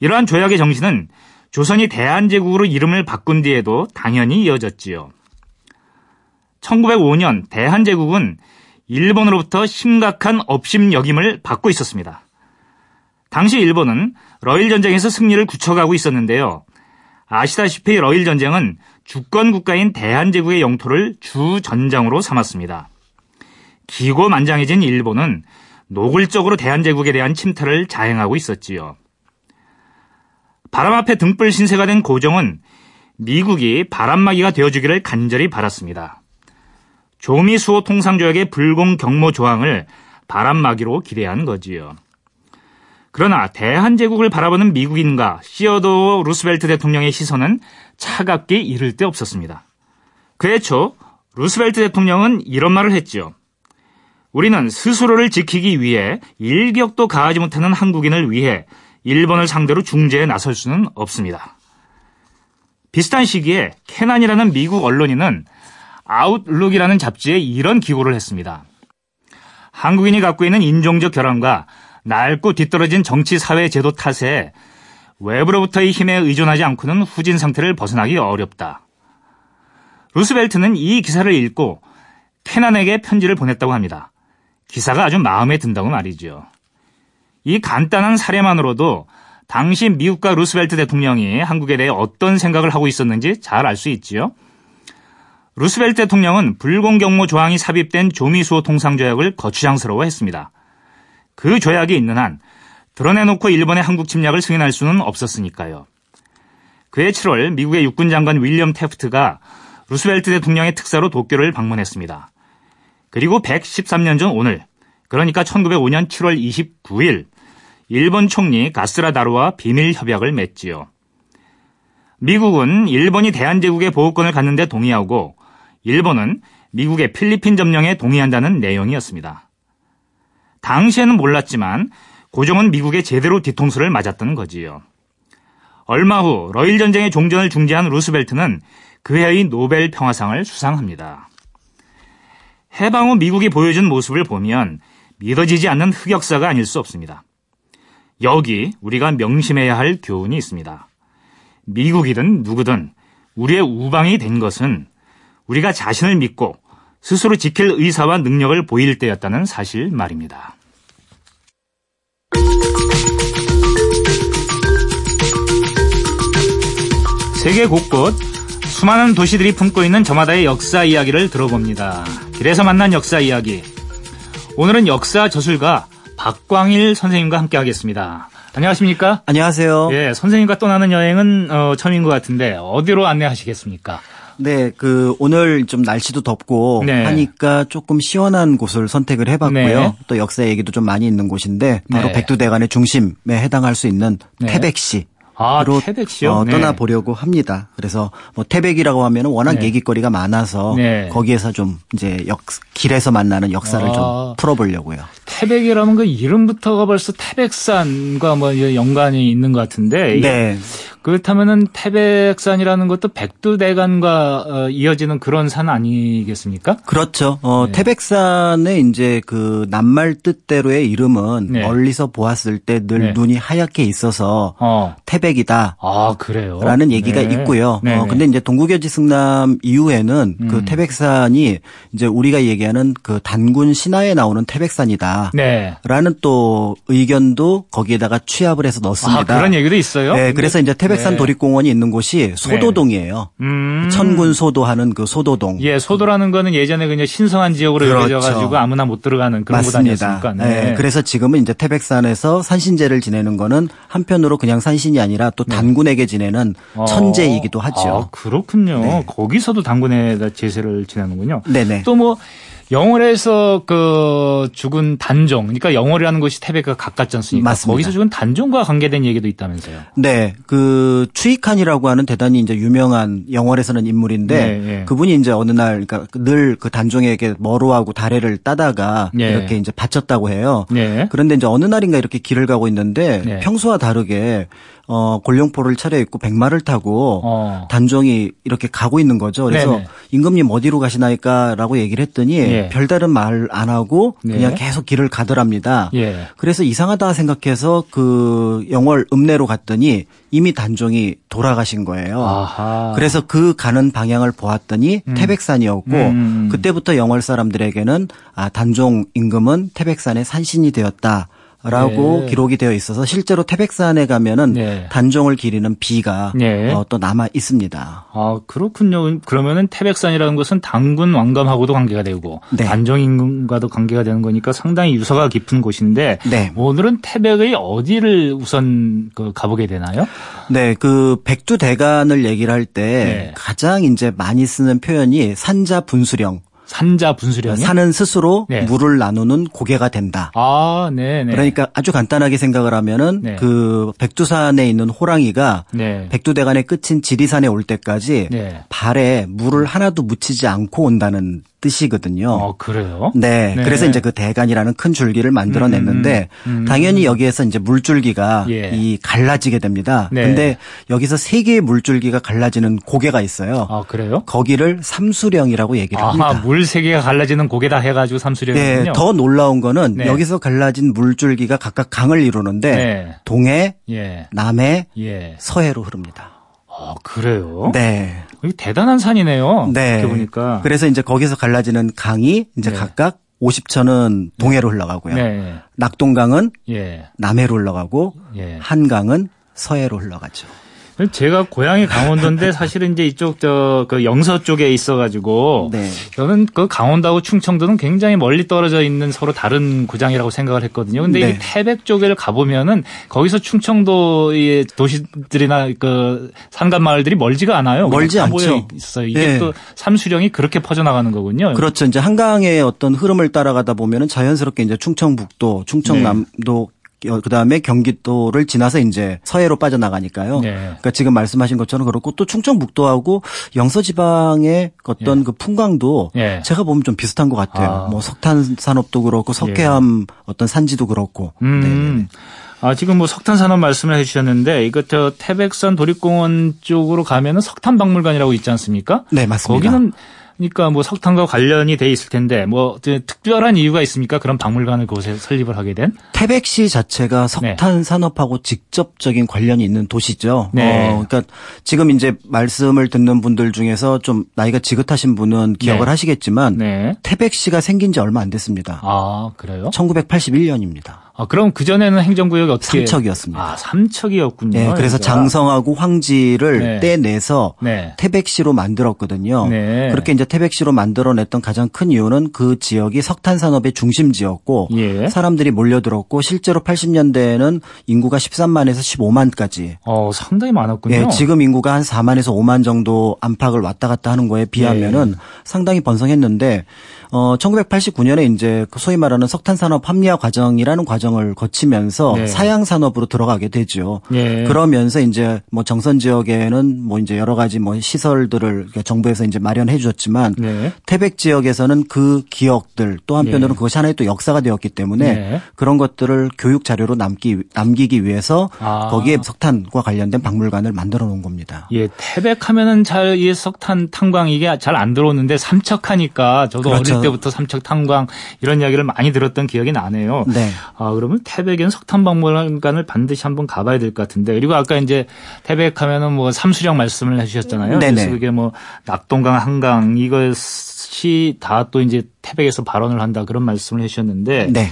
이러한 조약의 정신은 조선이 대한제국으로 이름을 바꾼 뒤에도 당연히 이어졌지요. 1905년 대한제국은 일본으로부터 심각한 업심 역임을 받고 있었습니다. 당시 일본은 러일 전쟁에서 승리를 굳혀가고 있었는데요. 아시다시피 러일 전쟁은 주권 국가인 대한제국의 영토를 주 전장으로 삼았습니다. 기고만장해진 일본은 노골적으로 대한제국에 대한 침탈을 자행하고 있었지요. 바람 앞에 등불 신세가 된 고종은 미국이 바람막이가 되어주기를 간절히 바랐습니다. 조미수호 통상조약의 불공경모 조항을 바람막이로 기대한 거지요. 그러나 대한제국을 바라보는 미국인과 시어도 루스벨트 대통령의 시선은 차갑게 이를 데 없었습니다. 그해 초 루스벨트 대통령은 이런 말을 했죠. 우리는 스스로를 지키기 위해 일격도 가하지 못하는 한국인을 위해 일본을 상대로 중재에 나설 수는 없습니다. 비슷한 시기에 캐난이라는 미국 언론인은 아웃룩이라는 잡지에 이런 기고를 했습니다. 한국인이 갖고 있는 인종적 결함과 낡고 뒤떨어진 정치 사회 제도 탓에 외부로부터의 힘에 의존하지 않고는 후진 상태를 벗어나기 어렵다. 루스벨트는 이 기사를 읽고 캐난에게 편지를 보냈다고 합니다. 기사가 아주 마음에 든다고 말이죠. 이 간단한 사례만으로도 당시 미국과 루스벨트 대통령이 한국에 대해 어떤 생각을 하고 있었는지 잘 알 수 있지요. 루스벨트 대통령은 불공경모 조항이 삽입된 조미수호 통상조약을 거추장스러워했습니다. 그 조약이 있는 한 드러내놓고 일본의 한국 침략을 승인할 수는 없었으니까요. 그해 7월 미국의 육군 장관 윌리엄 태프트가 루스벨트 대통령의 특사로 도쿄를 방문했습니다. 그리고 113년 전 오늘, 그러니까 1905년 7월 29일, 일본 총리 가스라 다루와 비밀 협약을 맺지요. 미국은 일본이 대한제국의 보호권을 갖는데 동의하고 일본은 미국의 필리핀 점령에 동의한다는 내용이었습니다. 당시에는 몰랐지만 고종은 미국에 제대로 뒤통수를 맞았다는 거지요. 얼마 후 러일 전쟁의 종전을 중지한 루스벨트는 그해의 노벨 평화상을 수상합니다. 해방 후 미국이 보여준 모습을 보면 믿어지지 않는 흑역사가 아닐 수 없습니다. 여기 우리가 명심해야 할 교훈이 있습니다. 미국이든 누구든 우리의 우방이 된 것은 우리가 자신을 믿고 스스로 지킬 의사와 능력을 보일 때였다는 사실 말입니다. 세계 곳곳 수많은 도시들이 품고 있는 저마다의 역사 이야기를 들어봅니다. 길에서 만난 역사 이야기. 오늘은 역사 저술가 박광일 선생님과 함께 하겠습니다. 안녕하십니까? 안녕하세요. 예, 선생님과 떠나는 여행은 어, 처음인 것 같은데 어디로 안내하시겠습니까? 네, 그 오늘 좀 날씨도 덥고 네. 하니까 조금 시원한 곳을 선택을 해봤고요. 네. 또 역사 얘기도 좀 많이 있는 곳인데 바로 네. 백두대간의 중심에 해당할 수 있는 네. 태백시. 아, 태백시요? 어, 네. 떠나보려고 합니다. 그래서 뭐 태백이라고 하면 워낙 네. 얘기거리가 많아서 네. 거기에서 좀 이제 역 길에서 만나는 역사를 아, 좀 풀어보려고요. 태백이라는 그 이름부터가 벌써 태백산과 뭐 연관이 있는 것 같은데. 네. 그렇다면은 태백산이라는 것도 백두대간과 어, 이어지는 그런 산 아니겠습니까? 그렇죠. 어, 네. 태백산의 이제 그 낱말 뜻대로의 이름은 네. 멀리서 보았을 때늘 네. 눈이 하얗게 있어서 어. 태백이다. 아 그래요. 라는 얘기가 네. 있고요. 네, 어, 네. 근데 이제 동구교지 승남 이후에는 그 음. 그 태백산이 이제 우리가 얘기 하는 그 단군 신화에 나오는 태백산이다. 라는 또 의견도 거기에다가 취합을 해서 넣습니다. 아, 그런 얘기도 있어요? 네, 그래서 이제 태백 태백산 네. 도립공원이 있는 곳이 소도동이에요. 네. 음. 천군 소도하는 그 소도동. 예, 소도라는 거는 예전에 그냥 신성한 지역으로 그렇죠. 여겨져 가지고 아무나 못 들어가는 그런 곳 아니었습니까? 네. 네. 그래서 지금은 이제 태백산에서 산신제를 지내는 거는 한편으로 그냥 산신이 아니라 또 네. 단군에게 지내는 어. 천제이기도 하죠. 아, 그렇군요. 네. 거기서도 단군에다 제세를 지내는군요. 네네. 또뭐 영월에서 그 죽은 단종, 그러니까 영월이라는 곳이 태백과 가깝지 않습니까? 맞습니다. 거기서 죽은 단종과 관계된 얘기도 있다면서요? 네, 그 추익한이라고 하는 대단히 이제 유명한 영월에서는 인물인데 네, 네. 그분이 이제 어느 날 그러니까 늘 그 단종에게 머루하고 다래를 따다가 네. 이렇게 이제 바쳤다고 해요. 네. 그런데 이제 어느 날인가 이렇게 길을 가고 있는데 네. 평소와 다르게 어, 골룡포를 차려입고 백마를 타고 어. 단종이 이렇게 가고 있는 거죠. 그래서 네네. 임금님 어디로 가시나이까라고 얘기를 했더니 예. 별다른 말 안 하고 네. 그냥 계속 길을 가더랍니다. 예. 그래서 이상하다 생각해서 그 영월 읍내로 갔더니 이미 단종이 돌아가신 거예요. 아하. 그래서 그 가는 방향을 보았더니 음. 태백산이었고 음. 그때부터 영월 사람들에게는 아 단종 임금은 태백산의 산신이 되었다. 라고 네. 기록이 되어 있어서 실제로 태백산에 가면은 네. 단종을 기리는 비가 네. 어, 또 남아 있습니다. 아 그렇군요. 그러면은 태백산이라는 것은 당군 왕감하고도 관계가 되고 네. 단종 임금과도 관계가 되는 거니까 상당히 유서가 깊은 곳인데 네. 오늘은 태백의 어디를 우선 그 가보게 되나요? 네, 그 백두대간을 얘기를 할때 네. 가장 이제 많이 쓰는 표현이 산자 분수령. 산자 분수령이 산은 스스로 네. 물을 나누는 고개가 된다. 아, 네, 네. 그러니까 아주 간단하게 생각을 하면은 네. 그 백두산에 있는 호랑이가 네. 백두대간의 끝인 지리산에 올 때까지 네. 발에 물을 하나도 묻히지 않고 온다는 뜻이거든요. 어, 그래요? 네. 네. 그래서 이제 그 대간이라는 큰 줄기를 만들어냈는데 음, 음, 음. 당연히 여기에서 이제 물줄기가 예. 이 갈라지게 됩니다. 네. 근데 여기서 세 개의 물줄기가 갈라지는 고개가 있어요. 아, 그래요? 거기를 삼수령이라고 얘기를 아하, 합니다. 물 세 개가 갈라지는 고개다 해 가지고 삼수령이군요. 네. 더 놀라운 거는 네. 여기서 갈라진 물줄기가 각각 강을 이루는데 네. 동해, 예. 남해, 예. 서해로 흐릅니다. 아, 그래요? 네. 대단한 산이네요. 네. 이렇게 보니까. 그래서 이제 거기서 갈라지는 강이 이제 네. 각각 50천은 동해로 흘러가고요. 네. 낙동강은 예. 남해로 흘러가고 예. 한강은 서해로 흘러가죠. 제가 고향이 강원도인데 사실은 이제 이쪽 저 그 영서 쪽에 있어가지고 네. 저는 그 강원도하고 충청도는 굉장히 멀리 떨어져 있는 서로 다른 구장이라고 생각을 했거든요. 근데 네. 이 태백 쪽에 가보면은 거기서 충청도의 도시들이나 그 산간 마을들이 멀지가 않아요. 멀지 않죠. 있어요. 이게 네. 또 삼수령이 그렇게 퍼져나가는 거군요. 그렇죠. 이제 한강의 어떤 흐름을 따라가다 보면은 자연스럽게 이제 충청북도, 충청남도 그 다음에 경기도를 지나서 이제 서해로 빠져나가니까요. 네. 그러니까 지금 말씀하신 것처럼 그렇고 또 충청북도하고 영서 지방의 어떤 네. 그 풍광도 네. 제가 보면 좀 비슷한 것 같아요. 아. 뭐 석탄 산업도 그렇고 석회암 어떤 산지도 그렇고. 음. 네 아, 지금 뭐 석탄 산업 말씀을 해주셨는데 이거 저 태백산 도립공원 쪽으로 가면은 석탄 박물관이라고 있지 않습니까? 네 맞습니다. 거기는 그러니까 뭐 석탄과 관련이 돼 있을 텐데 뭐 특별한 이유가 있습니까? 그런 박물관을 그곳에 설립을 하게 된? 태백시 자체가 네. 석탄 네. 산업하고 직접적인 관련이 있는 도시죠. 네. 어, 그러니까 지금 이제 말씀을 듣는 분들 중에서 좀 나이가 지긋하신 분은 기억을 네. 하시겠지만 네. 태백시가 생긴 지 얼마 안 됐습니다. 아, 그래요? 1981년입니다. 아, 그럼 그전에는 행정구역이 어떻게? 삼척이었습니다. 아, 삼척이었군요. 네, 그래서 여기가. 장성하고 황지를 네. 떼내서 네. 태백시로 만들었거든요. 네. 그렇게 이제 태백시로 만들어냈던 가장 큰 이유는 그 지역이 석탄 산업의 중심지였고 예. 사람들이 몰려들었고 실제로 80년대에는 인구가 13만에서 15만까지. 어, 상당히 많았군요. 네, 지금 인구가 한 4만에서 5만 정도 안팎을 왔다 갔다 하는 거에 비하면은 예. 상당히 번성했는데 어 1989년에 이제 그 소위 말하는 석탄 산업 합리화 과정이라는 과정을 거치면서 네. 사양 산업으로 들어가게 되죠. 네. 그러면서 이제 뭐 정선 지역에는 뭐 이제 여러 가지 뭐 시설들을 정부에서 이제 마련해 주었지만 네. 태백 지역에서는 그 기억들 또 한편으로는 네. 그것이 하나의 또 역사가 되었기 때문에 네. 그런 것들을 교육 자료로 남기 남기기 위해서 아. 거기에 석탄과 관련된 박물관을 만들어 놓은 겁니다. 예, 태백하면은 잘 이 석탄 탄광 이게 잘 안 들어오는데 삼척하니까 저도 그렇죠. 어릴 때부터 삼척 탄광 이런 이야기를 많이 들었던 기억이 나네요. 네. 아, 그러면 태백에는 석탄박물관을 반드시 한번 가봐야 될 것 같은데 그리고 아까 이제 태백 하면은 뭐 삼수령 말씀을 해주셨잖아요. 네네. 그래서 그게 뭐 낙동강, 한강 이것이 다 또 이제 태백에서 발언을 한다 그런 말씀을 해주셨는데 네.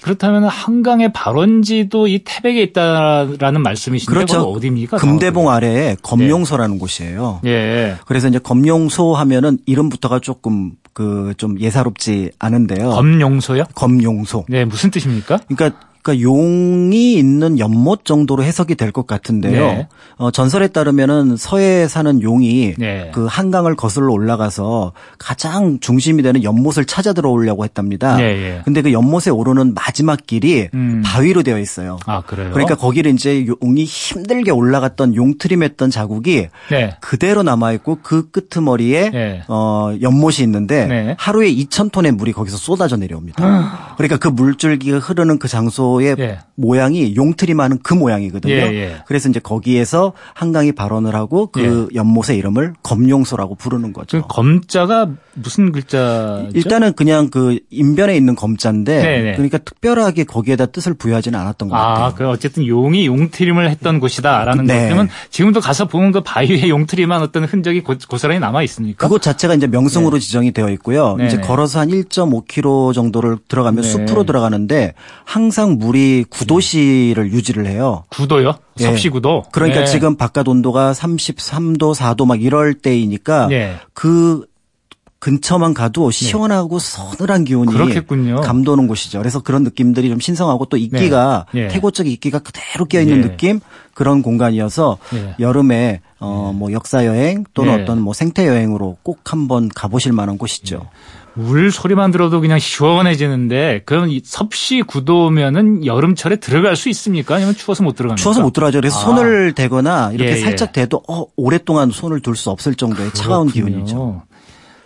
그렇다면 한강의 발원지도 이 태백에 있다라는 말씀이신데 그렇죠. 어디입니까? 금대봉 아래에 검용소라는 네. 곳이에요. 예. 그래서 이제 검용소 하면은 이름부터가 조금 그 좀 예사롭지 않은데요. 검용소요? 검용소. 네, 무슨 뜻입니까? 그러니까 그러니까 용이 있는 연못 정도로 해석이 될 것 같은데요. 네. 어, 전설에 따르면은 서해에 사는 용이 네. 그 한강을 거슬러 올라가서 가장 중심이 되는 연못을 찾아 들어오려고 했답니다. 네, 네. 근데 그 연못에 오르는 마지막 길이 음. 바위로 되어 있어요. 아, 그래요? 그러니까 거기를 이제 용이 힘들게 올라갔던 용트림했던 자국이 네. 그대로 남아 있고 그 끄트머리에 네. 어, 연못이 있는데 네. 하루에 2,000톤의 물이 거기서 쏟아져 내려옵니다. 아. 그러니까 그 물줄기가 흐르는 그 장소 의 예. 모양이 많은 그 모양이거든요. 예, 예. 그래서 이제 거기에서 한강이 발언을 하고 그 예. 연못의 이름을 검용소라고 부르는 거죠. 그 검자가 무슨 글자? 일단은 그냥 그 인변에 있는 검자인데 네네. 네. 그러니까 특별하게 거기에다 뜻을 부여하지는 않았던 것 아, 같아요. 그 어쨌든 용이 용트림을 했던 곳이다라는 네. 것들은 지금도 가서 보면 그 바위에 용트림한 어떤 흔적이 고, 스란히 남아 있습니까? 그곳 자체가 이제 명승으로 네. 지정이 되어 있고요. 네네. 이제 네. 걸어서 한 1.5km 정도를 들어가면 네. 숲으로 들어가는데 항상 물이 9도씨를 유지를 해요. 9도요? 예. 섭씨 9도? 그러니까 네. 지금 바깥 온도가 33도, 4도 막 이럴 때이니까 네. 그 근처만 가도 네. 시원하고 서늘한 기운이 그렇겠군요. 감도는 곳이죠. 그래서 그런 느낌들이 좀 신성하고 또 이끼가 네. 네. 태고적 이끼가 그대로 끼어 있는 네. 느낌 그런 공간이어서 네. 여름에 어 뭐 역사 여행 또는 어떤 뭐 생태 여행으로 꼭 한번 가보실 만한 곳이죠. 물 소리만 들어도 그냥 시원해지는데 그럼 섭씨 구도면은 여름철에 들어갈 수 있습니까? 아니면 추워서 못 들어갑니까? 추워서 못 들어가죠. 그래서 아. 손을 대거나 이렇게 예, 예. 살짝 대도 어, 오랫동안 손을 둘 수 없을 정도의 그렇군요. 차가운 기운이죠.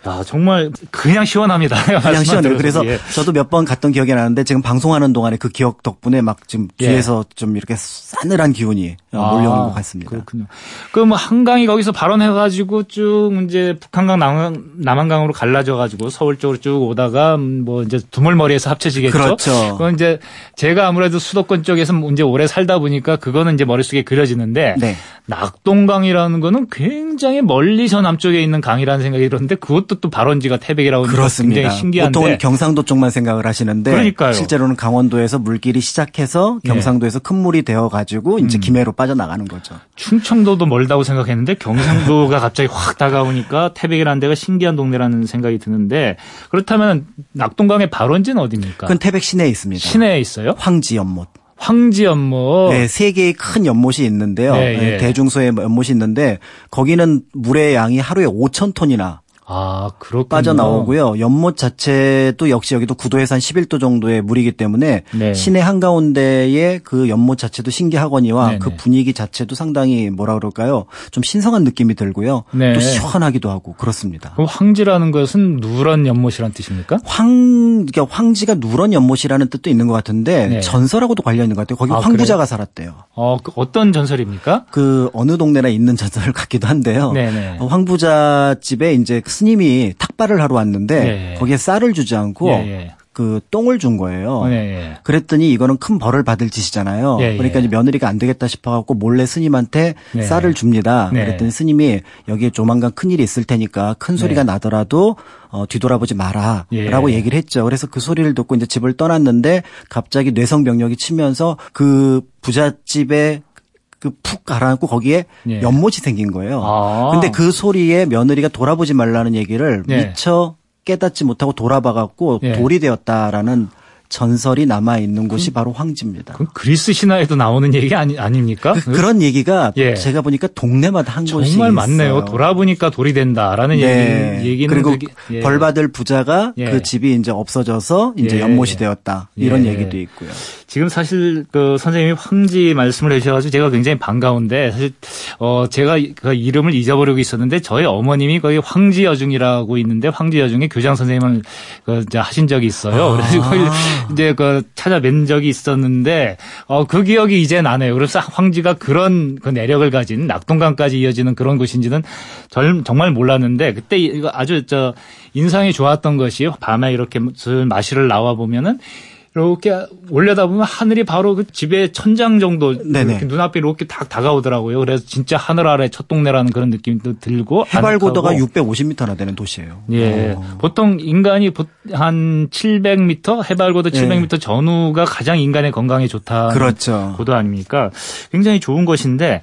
야, 정말 그냥 시원합니다. 그냥 시원해요. 그래서 예. 저도 몇 번 갔던 기억이 나는데 지금 방송하는 동안에 그 기억 덕분에 막 지금 예. 뒤에서 좀 이렇게 싸늘한 기운이 아, 몰려오는 것 같습니다. 그렇군요. 그럼 뭐 한강이 거기서 발원해가지고 쭉 이제 북한강 남한, 남한강으로 갈라져가지고 서울 쪽으로 쭉 오다가 뭐 이제 두물머리에서 합쳐지겠죠. 그렇죠. 그건 이제 제가 아무래도 수도권 쪽에서 이제 오래 살다 보니까 그거는 이제 머릿속에 그려지는데 네. 낙동강이라는 거는 굉장히 멀리 저 남쪽에 있는 강이라는 생각이 들었는데 그것도 그것도 또 발원지가 태백이라고 그렇습니다. 굉장히 신기한데 보통은 경상도 쪽만 생각을 하시는데 그러니까요. 실제로는 강원도에서 물길이 시작해서 예. 경상도에서 큰 물이 되어 가지고 이제 음. 김해로 빠져나가는 거죠. 충청도도 멀다고 생각했는데 경상도가 갑자기 확 다가오니까 태백이라는 데가 신기한 동네라는 생각이 드는데 그렇다면 낙동강의 발원지는 어디입니까? 그건 태백 시내에 있습니다. 시내에 있어요? 황지 연못. 황지 연못. 네, 세 개의 큰 연못이 있는데요. 네, 네. 대중소의 연못이 있는데 거기는 물의 양이 하루에 5천 톤이나 아, 그렇군요. 빠져나오고요. 연못 자체도 역시 여기도 9도에서 한 11도 정도의 물이기 때문에 네. 시내 한가운데의 그 연못 자체도 신기하거니와 네네. 그 분위기 자체도 상당히 뭐라 그럴까요? 좀 신성한 느낌이 들고요. 네. 또 시원하기도 하고 그렇습니다. 그럼 황지라는 것은 누런 연못이란 뜻입니까? 황, 그러니까 황지가 누런 연못이라는 뜻도 있는 것 같은데 네. 전설하고도 관련 있는 것 같아요. 거기 아, 황부자가 그래요? 살았대요. 어, 그 어떤 전설입니까? 그 어느 동네나 있는 전설 같기도 한데요. 네네. 황부자 집에 이제 스님이 탁발을 하러 왔는데 예, 예. 거기에 쌀을 주지 않고 예, 예. 그 똥을 준 거예요. 네. 그랬더니 이거는 큰 벌을 받을 짓이잖아요. 예, 그러니까 이제 며느리가 안 되겠다 싶어갖고 몰래 스님한테 네. 쌀을 줍니다. 네. 그랬더니 스님이 여기에 조만간 큰 일이 있을 테니까 큰 소리가 네. 나더라도 어, 뒤돌아보지 마라라고 예. 얘기를 했죠. 그래서 그 소리를 듣고 이제 집을 떠났는데 갑자기 뇌성 병력이 치면서 그 부잣집에 그푹 가라앉고 거기에 예. 연못이 생긴 거예요. 아. 근데 그 소리에 며느리가 돌아보지 말라는 얘기를 예. 미처 깨닫지 못하고 돌아봐갖고 예. 돌이 되었다라는 전설이 남아 있는 곳이 그, 바로 황지입니다. 그 그리스 신화에도 나오는 얘기 아니 아닙니까? 그, 런 얘기가 예. 제가 보니까 동네마다 한 곳이 정말 많네요. 돌아보니까 돌이 된다라는 네. 얘기, 얘기는 그리고 그게, 예. 벌 받을 부자가 예. 그 집이 이제 없어져서 이제 예. 연못이 되었다 이런 예. 얘기도 있고요. 지금 사실 그 선생님이 황지 말씀을 해주셔가지고 제가 굉장히 반가운데 사실 어 제가 그 이름을 잊어버리고 있었는데 저희 어머님이 거기 황지 여중이라고 있는데 황지 여중에 교장 선생님을 그 이제 하신 적이 있어요. 아. 그래서 거기 이제 그 찾아뵌 적이 있었는데 어 그 기억이 이제 나네요. 그래서 황지가 그런 그 내력을 가진 낙동강까지 이어지는 그런 곳인지는 정말 몰랐는데 그때 이거 아주 저 인상이 좋았던 것이 밤에 이렇게 마시를 나와 보면은 이렇게 올려다보면 하늘이 바로 그 집의 천장 정도 눈앞에 이렇게 다 다가오더라고요. 그래서 진짜 하늘 아래 첫 동네라는 그런 느낌도 들고 해발 고도가 650m나 되는 도시예요. 예. 어. 보통 인간이 한 700m 해발 고도 700m 예. 전후가 가장 인간의 건강에 좋다. 그렇죠. 고도 아닙니까? 굉장히 좋은 것인데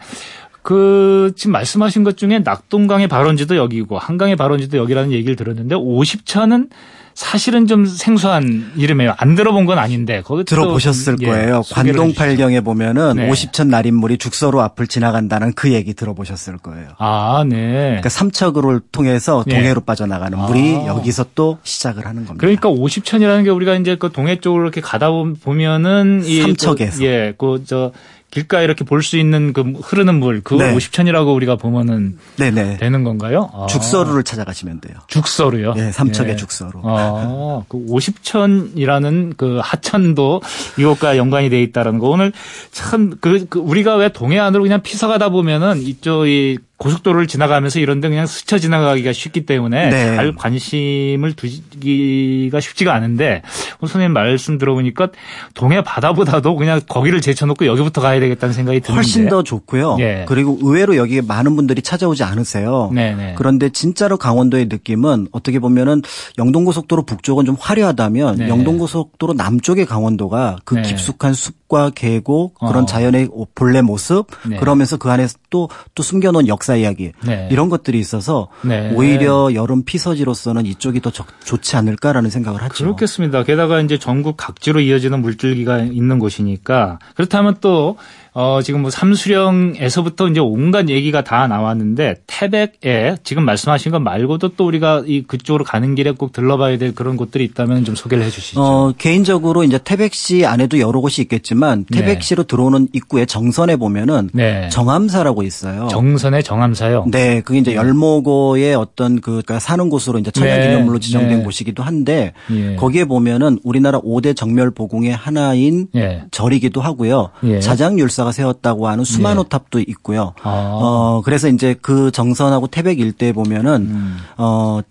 그 지금 말씀하신 것 중에 낙동강의 발원지도 여기고 한강의 발원지도 여기라는 얘기를 들었는데 50천은 사실은 좀 생소한 이름이에요. 안 들어본 건 아닌데 거기 들어보셨을 예, 거예요. 관동팔경에 보면은 네. 50천 날인물이 죽서로 앞을 지나간다는 그 얘기 들어보셨을 거예요. 아, 네. 그러니까 삼척을 통해서 네. 동해로 네. 빠져나가는 물이 아. 여기서 또 시작을 하는 겁니다. 그러니까 50천이라는 게 우리가 이제 그 동해 쪽으로 이렇게 가다 보면은 삼척에서 그, 예, 그저 길가에 이렇게 볼 수 있는 그 흐르는 물, 그 네. 50천이라고 우리가 보면은 네네. 되는 건가요? 아. 죽서루를 찾아가시면 돼요. 죽서루요? 네, 삼척의 예. 죽서루. 아, 그 50천이라는 그 하천도 이것과 연관이 돼 있다는 거 오늘 참 그, 그 우리가 왜 동해안으로 그냥 피서가다 보면은 이쪽이 고속도로를 지나가면서 이런 데 그냥 스쳐 지나가기가 쉽기 때문에 네. 잘 관심을 두기가 쉽지가 않은데 선생님 말씀 들어보니까 동해 바다보다도 그냥 거기를 제쳐놓고 여기부터 가야 되겠다는 생각이 드는데 훨씬 더 좋고요. 네. 그리고 의외로 여기에 많은 분들이 찾아오지 않으세요. 네, 네. 그런데 진짜로 강원도의 느낌은 어떻게 보면은 영동고속도로 북쪽은 좀 화려하다면 네. 영동고속도로 남쪽의 강원도가 그 네. 깊숙한 숲 과 계곡 그런 어. 자연의 본래 모습 그러면서 그 안에 또또 숨겨놓은 역사 이야기 네. 이런 것들이 있어서 네. 오히려 여름 피서지로서는 이쪽이 더 좋지 않을까라는 생각을 하죠. 그렇겠습니다. 게다가 이제 전국 각지로 이어지는 물줄기가 있는 곳이니까 그렇다면 또 어, 지금 뭐 삼수령에서부터 이제 온갖 얘기가 다 나왔는데 태백에 지금 말씀하신 것 말고도 또 우리가 이 그쪽으로 가는 길에 꼭 들러봐야 될 그런 곳들이 있다면 좀 소개를 해 주시죠. 어, 개인적으로 이제 태백시 안에도 여러 곳이 있겠지만 네. 태백시로 네. 들어오는 입구에 정선에 보면은 네. 정암사라고 있어요. 정선에 정암사요? 네. 그게 이제 열목어의 어떤 그 그러니까 사는 곳으로 이제 천연기념물로 네. 지정된 네. 곳이기도 한데 예. 거기에 보면은 우리나라 5대 적멸보궁의 하나인 예. 절이기도 하고요. 예. 자장율사 역사가 세웠다고 하는 수마노 네. 탑도 있고요. 아. 어 그래서 이제 그 정선하고 태백 일대에 보면은 음. 어 세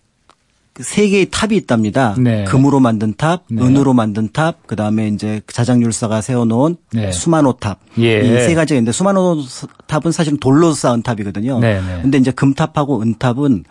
그 개의 탑이 있답니다. 네. 금으로 만든 탑, 네. 은으로 만든 탑, 그 다음에 이제 자장율사가 세워놓은 네. 수마노 탑. 예. 이 세 가지가 있는데 수마노 탑은 사실은 돌로 쌓은 탑이거든요. 네, 네. 근데 이제 금탑하고 은탑은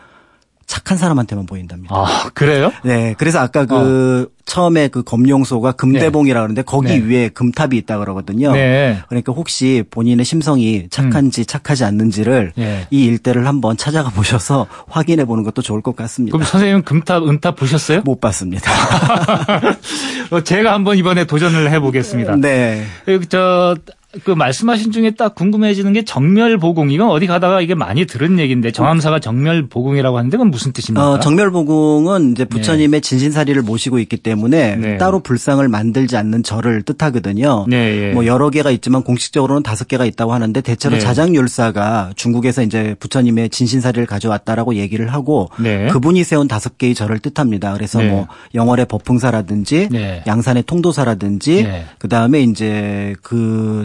착한 사람한테만 보인답니다. 아, 그래요? 네. 그래서 아까 그 어. 처음에 그 검룡소가 금대봉이라 고 그러는데 거기 네. 위에 금탑이 있다 그러거든요. 네. 그러니까 혹시 본인의 심성이 착한지 음. 착하지 않는지를 네. 이 일대를 한번 찾아가 보셔서 확인해 보는 것도 좋을 것 같습니다. 그럼 선생님 금탑, 은탑 보셨어요? 못 봤습니다. 제가 한번 이번에 도전을 해 보겠습니다. 네. 저 그 말씀하신 중에 딱 궁금해지는 게 정멸보궁 이건 어디 가다가 이게 많이 들은 얘기인데 정암사가 정멸보궁이라고 하는데 그건 무슨 뜻입니까? 어, 정멸보궁은 이제 부처님의 네. 진신사리를 모시고 있기 때문에 네. 따로 불상을 만들지 않는 절을 뜻하거든요. 네, 예. 뭐 여러 개가 있지만 공식적으로는 다섯 개가 있다고 하는데 대체로 네. 자장율사가 중국에서 이제 부처님의 진신사리를 가져왔다라고 얘기를 하고 네. 그분이 세운 다섯 개의 절을 뜻합니다. 그래서 네. 뭐 영월의 법흥사라든지 양산의 통도사라든지 그 다음에 이제 그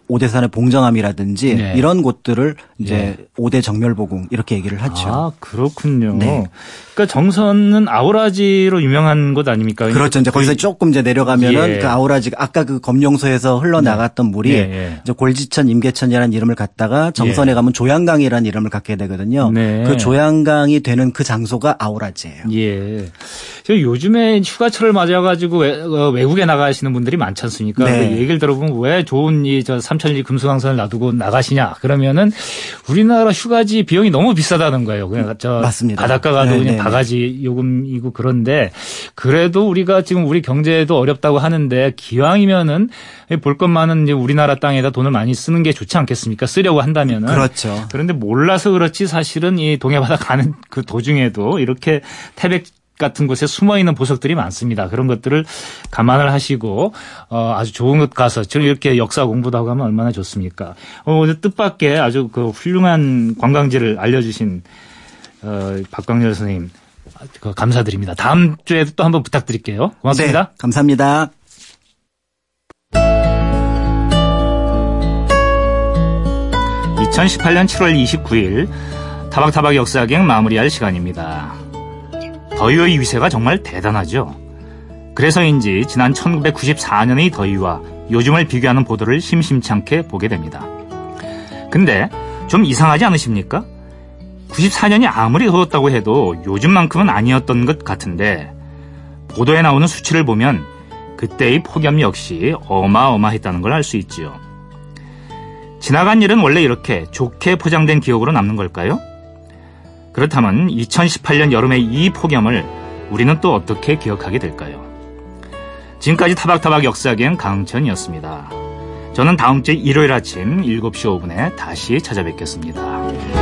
오대산의 봉정암이라든지 네. 이런 곳들을 이제 네. 오대 정멸보궁 이렇게 얘기를 하죠. 아 그렇군요. 네. 그러니까 정선은 아우라지로 유명한 곳 아닙니까? 그렇죠. 이제 거기서 조금 이제 내려가면은 예. 그 아우라지 아까 그 검룡소에서 흘러나갔던 네. 물이 예, 예. 이제 골지천, 임계천이라는 이름을 갖다가 정선에 예. 가면 조양강이라는 이름을 갖게 되거든요. 네. 그 조양강이 되는 그 장소가 아우라지예요. 예. 요즘에 휴가철을 맞아 가지고 외, 어, 국에 나가시는 분들이 많지 않습니까? 네. 그 얘기를 들어보면 왜 좋은 이 저 삼 천리 금수강산을 놔두고 나가시냐? 그러면은 우리나라 휴가지 비용이 너무 비싸다는 거예요. 그냥 저 맞습니다. 바닷가 가도 네, 그냥 네. 바가지 요금이고 그런데 그래도 우리가 지금 우리 경제도 어렵다고 하는데 기왕이면은 볼 것만은 이제 우리나라 땅에다 돈을 많이 쓰는 게 좋지 않겠습니까? 쓰려고 한다면은. 그렇죠. 그런데 몰라서 그렇지 사실은 이 동해바다 가는 그 도중에도 이렇게 태백 같은 곳에 숨어 있는 보석들이 많습니다. 그런 것들을 감안을 하시고 어, 아주 좋은 곳 가서 지금 이렇게 역사 공부도 하고 하면 얼마나 좋습니까? 어, 오늘 뜻밖의 아주 그 훌륭한 관광지를 알려주신 어, 박광열 선생님 그 감사드립니다. 다음 주에도 또 한번 부탁드릴게요. 고맙습니다. 네, 감사합니다. (2018년 7월 29일) 타박타박 역사기행 마무리할 시간입니다. 더위의 위세가 정말 대단하죠. 그래서인지 지난 1994년의 더위와 요즘을 비교하는 보도를 심심치 않게 보게 됩니다. 근데 좀 이상하지 않으십니까? 94년이 아무리 더웠다고 해도 요즘만큼은 아니었던 것 같은데 보도에 나오는 수치를 보면 그때의 폭염 역시 어마어마했다는 걸 알 수 있지요. 지나간 일은 원래 이렇게 좋게 포장된 기억으로 남는 걸까요? 그렇다면 2018년 여름의 이 폭염을 우리는 또 어떻게 기억하게 될까요? 지금까지 타박타박 역사기행 강천이었습니다. 저는 다음 주 일요일 아침 7시 5분에 다시 찾아뵙겠습니다.